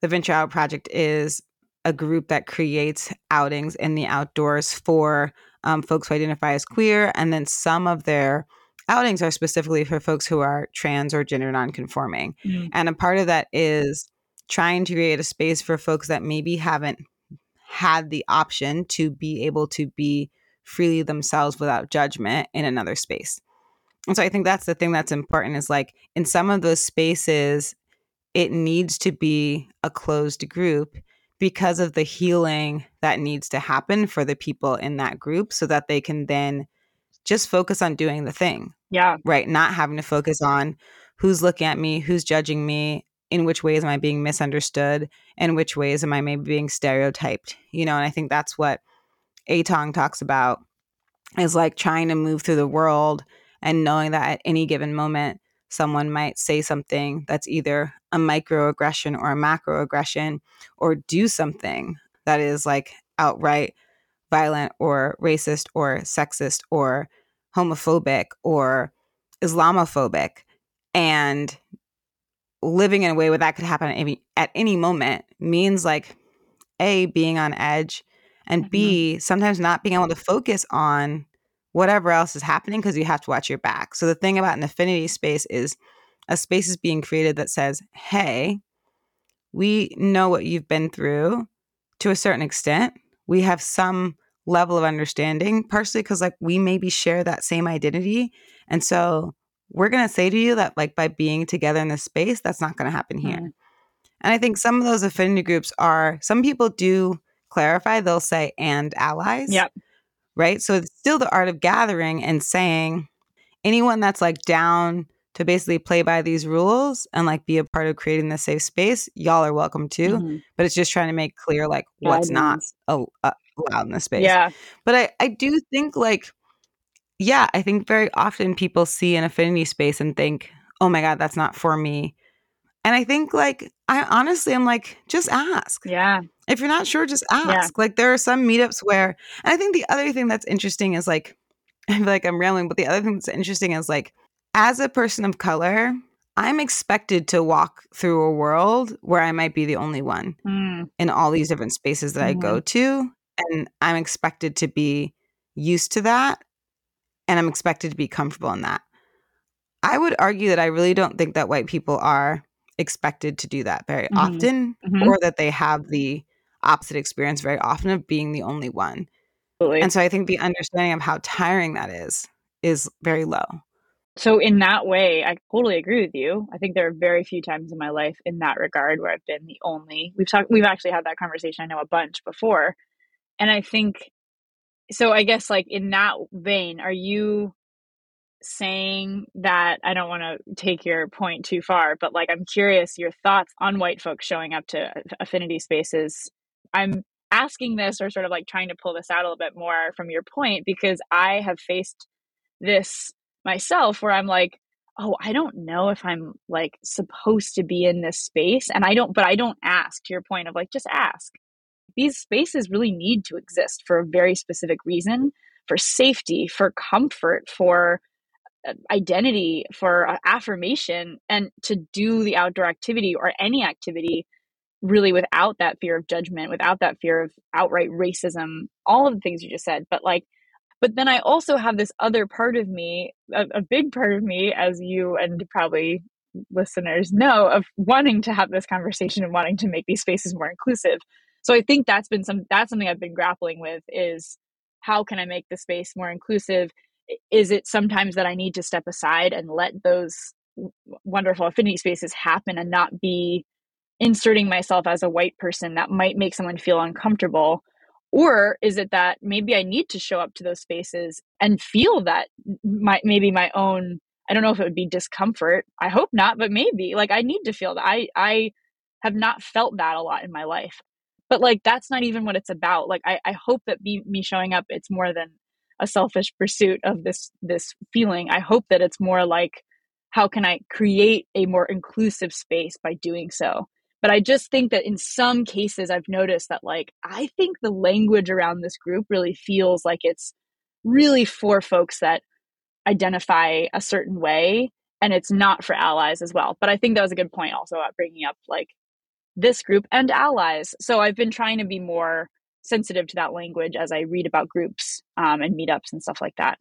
the Venture Out Project is a group that creates outings in the outdoors for um, folks who identify as queer. And then some of their outings are specifically for folks who are trans or gender nonconforming. Mm-hmm. And a part of that is trying to create a space for folks that maybe haven't had the option to be able to be freely themselves without judgment in another space. And so I think that's the thing that's important is like in some of those spaces, it needs to be a closed group because of the healing that needs to happen for the people in that group so that they can then just focus on doing the thing. Yeah. Right. Not having to focus on who's looking at me, who's judging me, in which ways am I being misunderstood? And which ways am I maybe being stereotyped, you know, and I think that's what Atong talks about is like trying to move through the world and knowing that at any given moment someone might say something that's either a microaggression or a macroaggression or do something that is like outright violent or racist or sexist or homophobic or Islamophobic. And living in a way where that could happen at any, at any moment means like a being on edge and mm-hmm. b sometimes not being able to focus on whatever else is happening because you have to watch your back. So the thing about an affinity space is a space is being created that says hey we know what you've been through to a certain extent. We have some level of understanding partially because like we maybe share that same identity. And so we're going to say to you that like by being together in this space that's not going to happen here. Mm. and i think some of those affinity groups are some people do clarify they'll say and allies yep. right? So it's still the art of gathering and saying anyone that's like down to basically play by these rules and like be a part of creating this safe space y'all are welcome too mm-hmm. but it's just trying to make clear like what's not a, a, allowed in the space. Yeah. But i i do think like yeah, I think very often people see an affinity space and think, oh my God, that's not for me. And I think, like, I honestly am like, just ask. Yeah. If you're not sure, just ask. Yeah. Like, there are some meetups where, and I think the other thing that's interesting is like, I feel like I'm railing, but the other thing that's interesting is like, as a person of color, I'm expected to walk through a world where I might be the only one Mm. in all these different spaces that I go to. And I'm expected to be used to that. And I'm expected to be comfortable in that. I would argue that I really don't think that white people are expected to do that very Mhm. often Mhm. or that they have the opposite experience very often of being the only one. Absolutely. And so I think the understanding of how tiring that is is very low. So in that way, I totally agree with you. I think there are very few times in my life in that regard where I've been the only. We've talked we've actually had that conversation I know a bunch before. And I think so I guess like in that vein, are you saying that I don't want to take your point too far, but like I'm curious your thoughts on white folks showing up to affinity spaces. I'm asking this or sort of like trying to pull this out a little bit more from your point because I have faced this myself where I'm like, oh, I don't know if I'm like supposed to be in this space. And I don't, but I don't ask to your point of like, just ask. These spaces really need to exist for a very specific reason for safety, for comfort, for uh, identity, for uh, affirmation, and to do the outdoor activity or any activity really without that fear of judgment, without that fear of outright racism, all of the things you just said. But like, but then I also have this other part of me, a, a big part of me, as you and probably listeners know, of wanting to have this conversation and wanting to make these spaces more inclusive. So I think that's been some that's something I've been grappling with is how can I make the space more inclusive? Is it sometimes that I need to step aside and let those wonderful affinity spaces happen and not be inserting myself as a white person that might make someone feel uncomfortable? Or is it that maybe I need to show up to those spaces and feel that my maybe my own I don't know if it would be discomfort. I hope not, but maybe like I need to feel that. I I have not felt that a lot in my life. But like that's not even what it's about. Like I, I hope that me showing up it's more than a selfish pursuit of this this feeling. I hope that it's more like how can I create a more inclusive space by doing so? But I just think that in some cases, I've noticed that, like, I think the language around this group really feels like it's really for folks that identify a certain way and it's not for allies as well. But I think that was a good point also at bringing up, like, this group and allies. So I've been trying to be more sensitive to that language as I read about groups um, and meetups and stuff like that.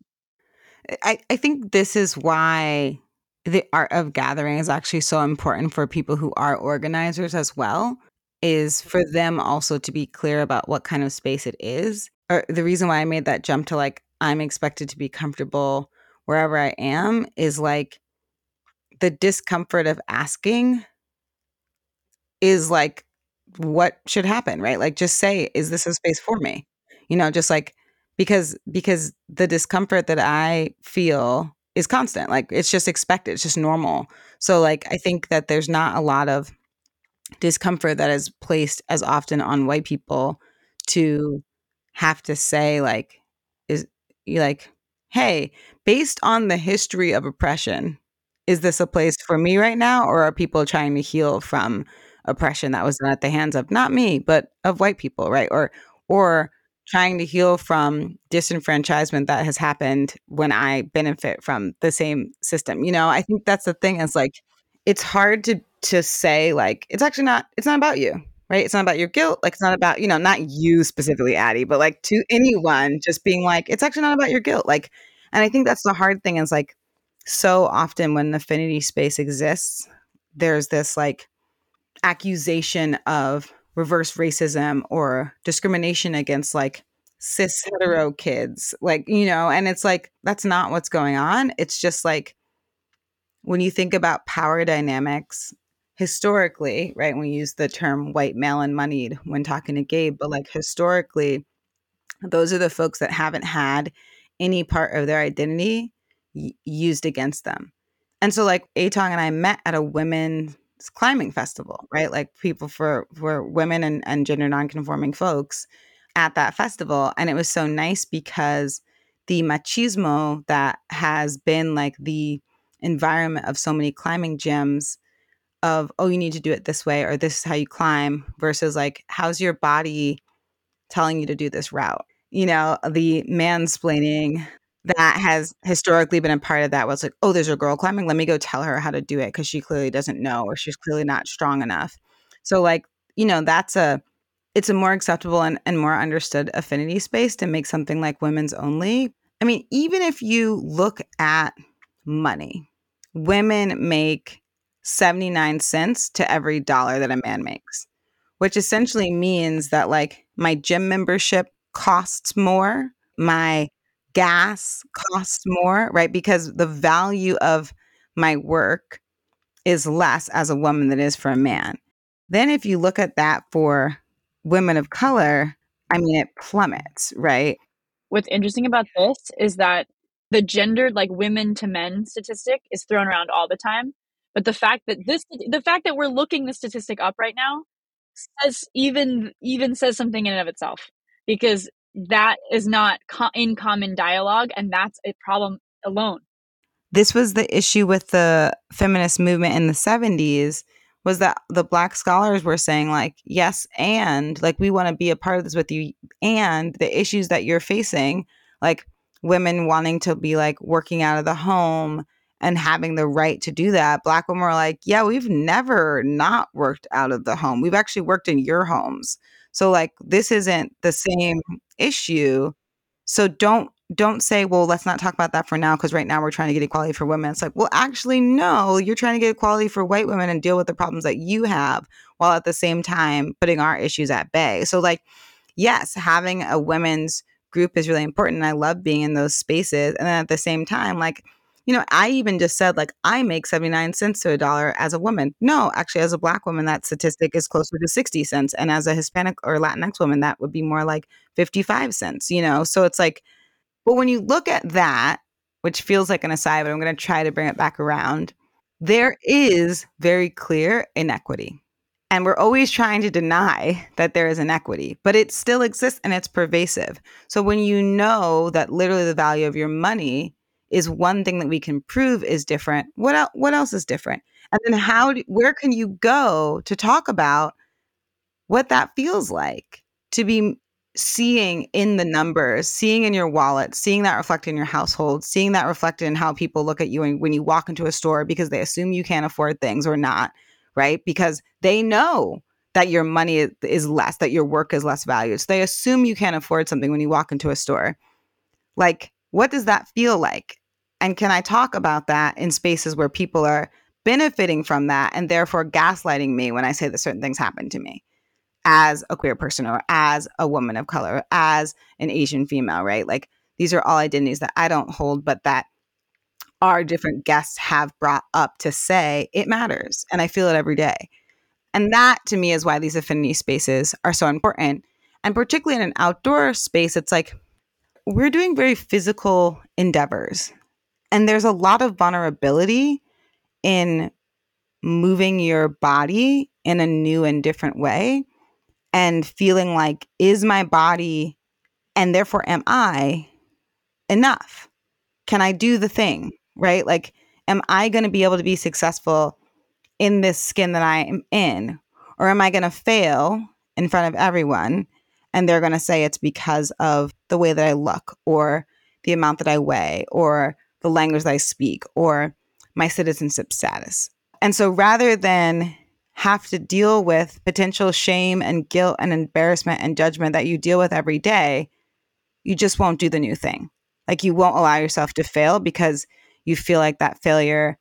I, I think this is why the art of gathering is actually so important for people who are organizers as well is for them also to be clear about what kind of space it is or the reason why i made that jump to like i'm expected to be comfortable wherever i am is like the discomfort of asking is like what should happen right like just say is this a space for me you know just like because because the discomfort that i feel is constant. Like it's just expected. It's just normal. So like I think that there's not a lot of discomfort that is placed as often on white people to have to say like is you like hey based on the history of oppression is this a place for me right now or are people trying to heal from oppression that was done at the hands of not me but of white people right or or trying to heal from disenfranchisement that has happened when I benefit from the same system. You know, I think that's the thing is like it's hard to to say like it's actually not it's not about you, right? It's not about your guilt, like it's not about, you know, not you specifically Addie, but like to anyone just being like it's actually not about your guilt. Like and I think that's the hard thing is like so often when affinity space exists, there's this like accusation of reverse racism or discrimination against like cis mm-hmm. hetero kids like you know and it's like that's not what's going on. It's just like when you think about power dynamics historically right we use the term white male and moneyed when talking to gabe but like mm-hmm. historically those are the folks that haven't had any part of their identity y- used against them. And so like atong and i met at a women climbing festival, right? Like people for for women and, and gender nonconforming folks at that festival. And it was so nice because the machismo that has been like the environment of so many climbing gyms of oh you need to do it this way or this is how you climb versus like how's your body telling you to do this route you know the mm-hmm. mansplaining that has historically been a part of that was like, oh, there's a girl climbing. Let me go tell her how to do it because she clearly doesn't know or she's clearly not strong enough. So, like, you know, that's a it's a more acceptable and, and more understood affinity space to make something like women's only. I mean, even if you look at money, women make 79 cents to every dollar that a man makes, which essentially means that like my gym membership costs more, my gas costs more, right? Because the value of my work is less as a woman than it is for a man. Then if you look at that for women of color, I mean, it plummets, right? What's interesting about this is that the gendered, like women to men statistic is thrown around all the time. But the fact that this, the fact that we're looking the statistic up right now says even, even says something in and of itself because that is not co- in common dialogue and that's a problem alone. This was the issue with the feminist movement in the 70s was that the black scholars were saying like yes and like we want to be a part of this with you and the issues that you're facing like women wanting to be like working out of the home and having the right to do that. Black women are like yeah we've never not worked out of the home. We've actually worked in your homes so like this isn't the same issue so don't don't say, well, let's not talk about that for now because right now we're trying to get equality for women. It's like, well, actually, no, you're trying to get equality for white women and deal with the problems that you have while at the same time putting our issues at bay. So, like, yes, having a women's group is really important. And I love being in those spaces. And then at the same time, like, you know, I even just said, like, I make 79 cents to a dollar as a woman. No, actually, as a black woman, that statistic is closer to 60 cents. And as a Hispanic or Latinx woman, that would be more like 55 cents, you know? So it's like, but when you look at that, which feels like an aside, but I'm going to try to bring it back around, there is very clear inequity. And we're always trying to deny that there is inequity, but it still exists and it's pervasive. So when you know that literally the value of your money is one thing that we can prove is different, what else, what else is different? And then how do, where can you go to talk about what that feels like to be seeing in the numbers, seeing in your wallet, seeing that reflected in your household, seeing that reflected in how people look at you when you walk into a store because they assume you can't afford things or not, right? Because they know that your money is less, that your work is less valued. So they assume you can't afford something when you walk into a store. Like, what does that feel like? And can I talk about that in spaces where people are benefiting from that and therefore gaslighting me when I say that certain things happen to me? as a queer person or as a woman of color, as an Asian female, right? Like these are all identities that I don't hold, but that our different guests have brought up to say it matters. And I feel it every day. And that to me is why these affinity spaces are so important. And particularly in an outdoor space, it's like we're doing very physical endeavors. And there's a lot of vulnerability in moving your body in a new and different way and feeling like, is my body and therefore am I enough? Can I do the thing? Right? Like, am I going to be able to be successful in this skin that I am in? Or am I going to fail in front of everyone and they're going to say it's because of the way that I look or the amount that I weigh or the language that I speak or my citizenship status? And so rather than have to deal with potential shame and guilt and embarrassment and judgment that you deal with every day, you just won't do the new thing. Like you won't allow yourself to fail because you feel like that failure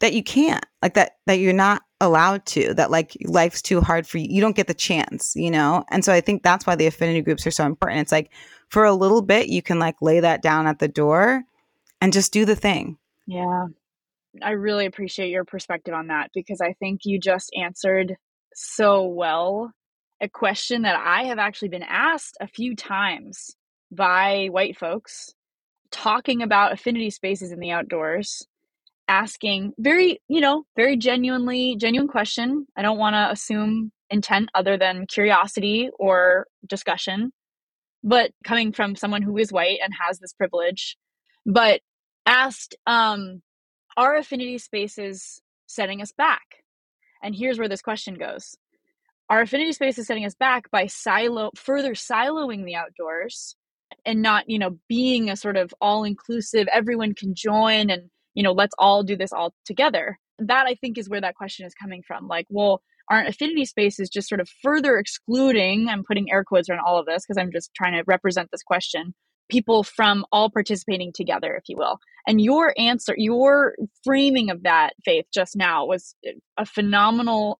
that you can't, like that that you're not allowed to, that like life's too hard for you. You don't get the chance, you know? And so I think that's why the affinity groups are so important. It's like for a little bit you can like lay that down at the door and just do the thing. Yeah. I really appreciate your perspective on that because I think you just answered so well a question that I have actually been asked a few times by white folks talking about affinity spaces in the outdoors asking very you know very genuinely genuine question i don't want to assume intent other than curiosity or discussion but coming from someone who is white and has this privilege but asked um are affinity spaces setting us back? And here's where this question goes. Our affinity spaces setting us back by silo further siloing the outdoors and not, you know, being a sort of all inclusive, everyone can join and, you know, let's all do this all together. That I think is where that question is coming from. Like, well, aren't affinity spaces just sort of further excluding, I'm putting air quotes around all of this because I'm just trying to represent this question, people from all participating together, if you will. And your answer, your framing of that, Faith, just now was a phenomenal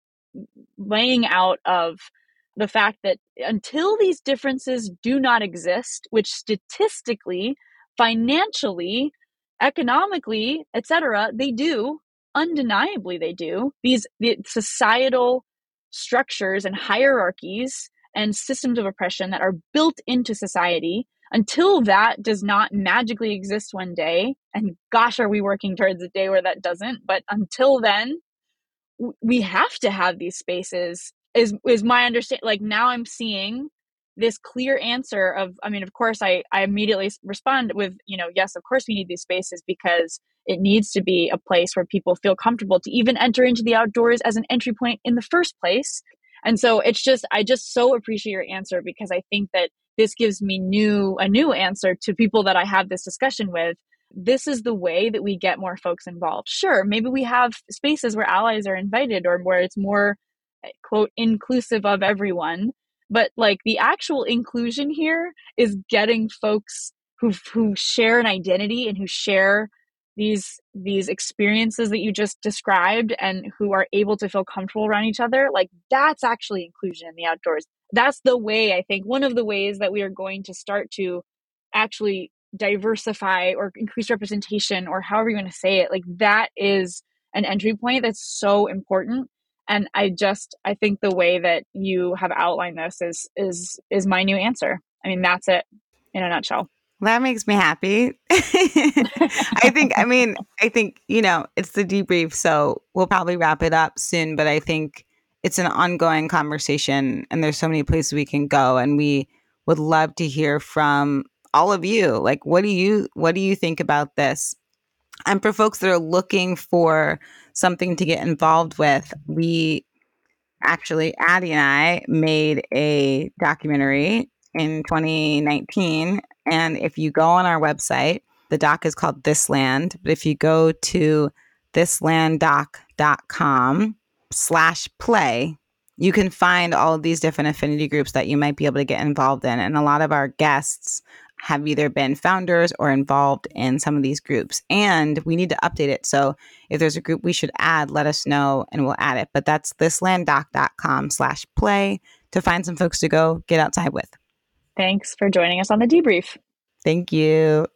laying out of the fact that until these differences do not exist, which statistically, financially, economically, etc., they do, undeniably they do, these the societal structures and hierarchies and systems of oppression that are built into society until that does not magically exist one day and gosh are we working towards a day where that doesn't but until then we have to have these spaces is is my understanding like now i'm seeing this clear answer of i mean of course i i immediately respond with you know yes of course we need these spaces because it needs to be a place where people feel comfortable to even enter into the outdoors as an entry point in the first place. And so it's just i just so appreciate your answer because i think that this gives me new a new answer to people that i have this discussion with. This is the way that we get more folks involved. Sure maybe we have spaces where allies are invited or where it's more eh, quote inclusive of everyone but like the actual inclusion here is getting folks who who share an identity and who share these these experiences that you just described and who are able to feel comfortable around each other like that's actually inclusion in the outdoors. That's the way i think one of the ways that we are going to start to actually diversify or increase representation or however you want to say it like that is an entry point that's so important and i just i think the way that you have outlined this is is is my new answer. I mean that's it in a nutshell. That makes me happy. I think i mean i think you know it's the debrief so we'll probably wrap it up soon but i think it's an ongoing conversation and there's so many places we can go and we would love to hear from all of you. Like what do you what do you think about this and for folks that are looking for something to get involved with, we actually, Addie and I made a documentary in 2019. And if you go on our website, the doc is called This Land. But if you go to thislanddoc.com slash play, you can find all of these different affinity groups that you might be able to get involved in. And a lot of our guests have either been founders or involved in some of these groups. And we need to update it. So if there's a group we should add, let us know and we'll add it. But that's thislanddoc.com slash play to find some folks to go get outside with. Thanks for joining us on the debrief. Thank you.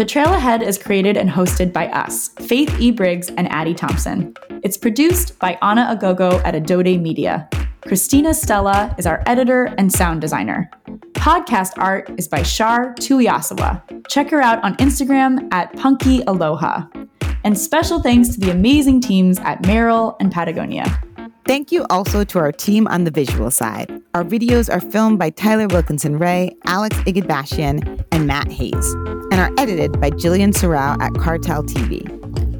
The Trail Ahead is created and hosted by us, Faith E. Briggs and Addie Thompson. It's produced by Anna Agogo at Adode Media. Christina Stella is our editor and sound designer. Podcast art is by Shar Tuiasoa. Check her out on Instagram at Punky Aloha. And special thanks to the amazing teams at Merrell and Patagonia. Thank you also to our team on the visual side. Our videos are filmed by Tyler Wilkinson Ray, Alex Igidbashian, and Matt Hayes, and are edited by Jillian Sorrell at Cartel TV.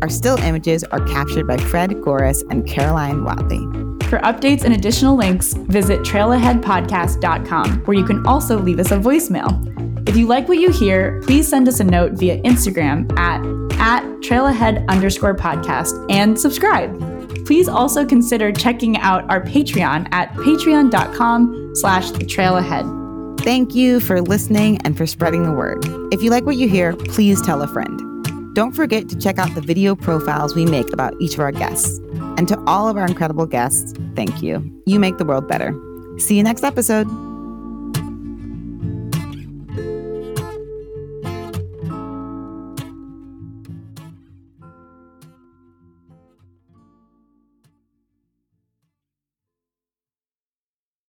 Our still images are captured by Fred Goris and Caroline Watley. For updates and additional links, visit trailaheadpodcast.com, where you can also leave us a voicemail. If you like what you hear, please send us a note via Instagram at, at trailahead underscore podcast and subscribe please also consider checking out our Patreon at patreon.com slash the trail ahead. Thank you for listening and for spreading the word. If you like what you hear, please tell a friend. Don't forget to check out the video profiles we make about each of our guests. And to all of our incredible guests, thank you. You make the world better. See you next episode.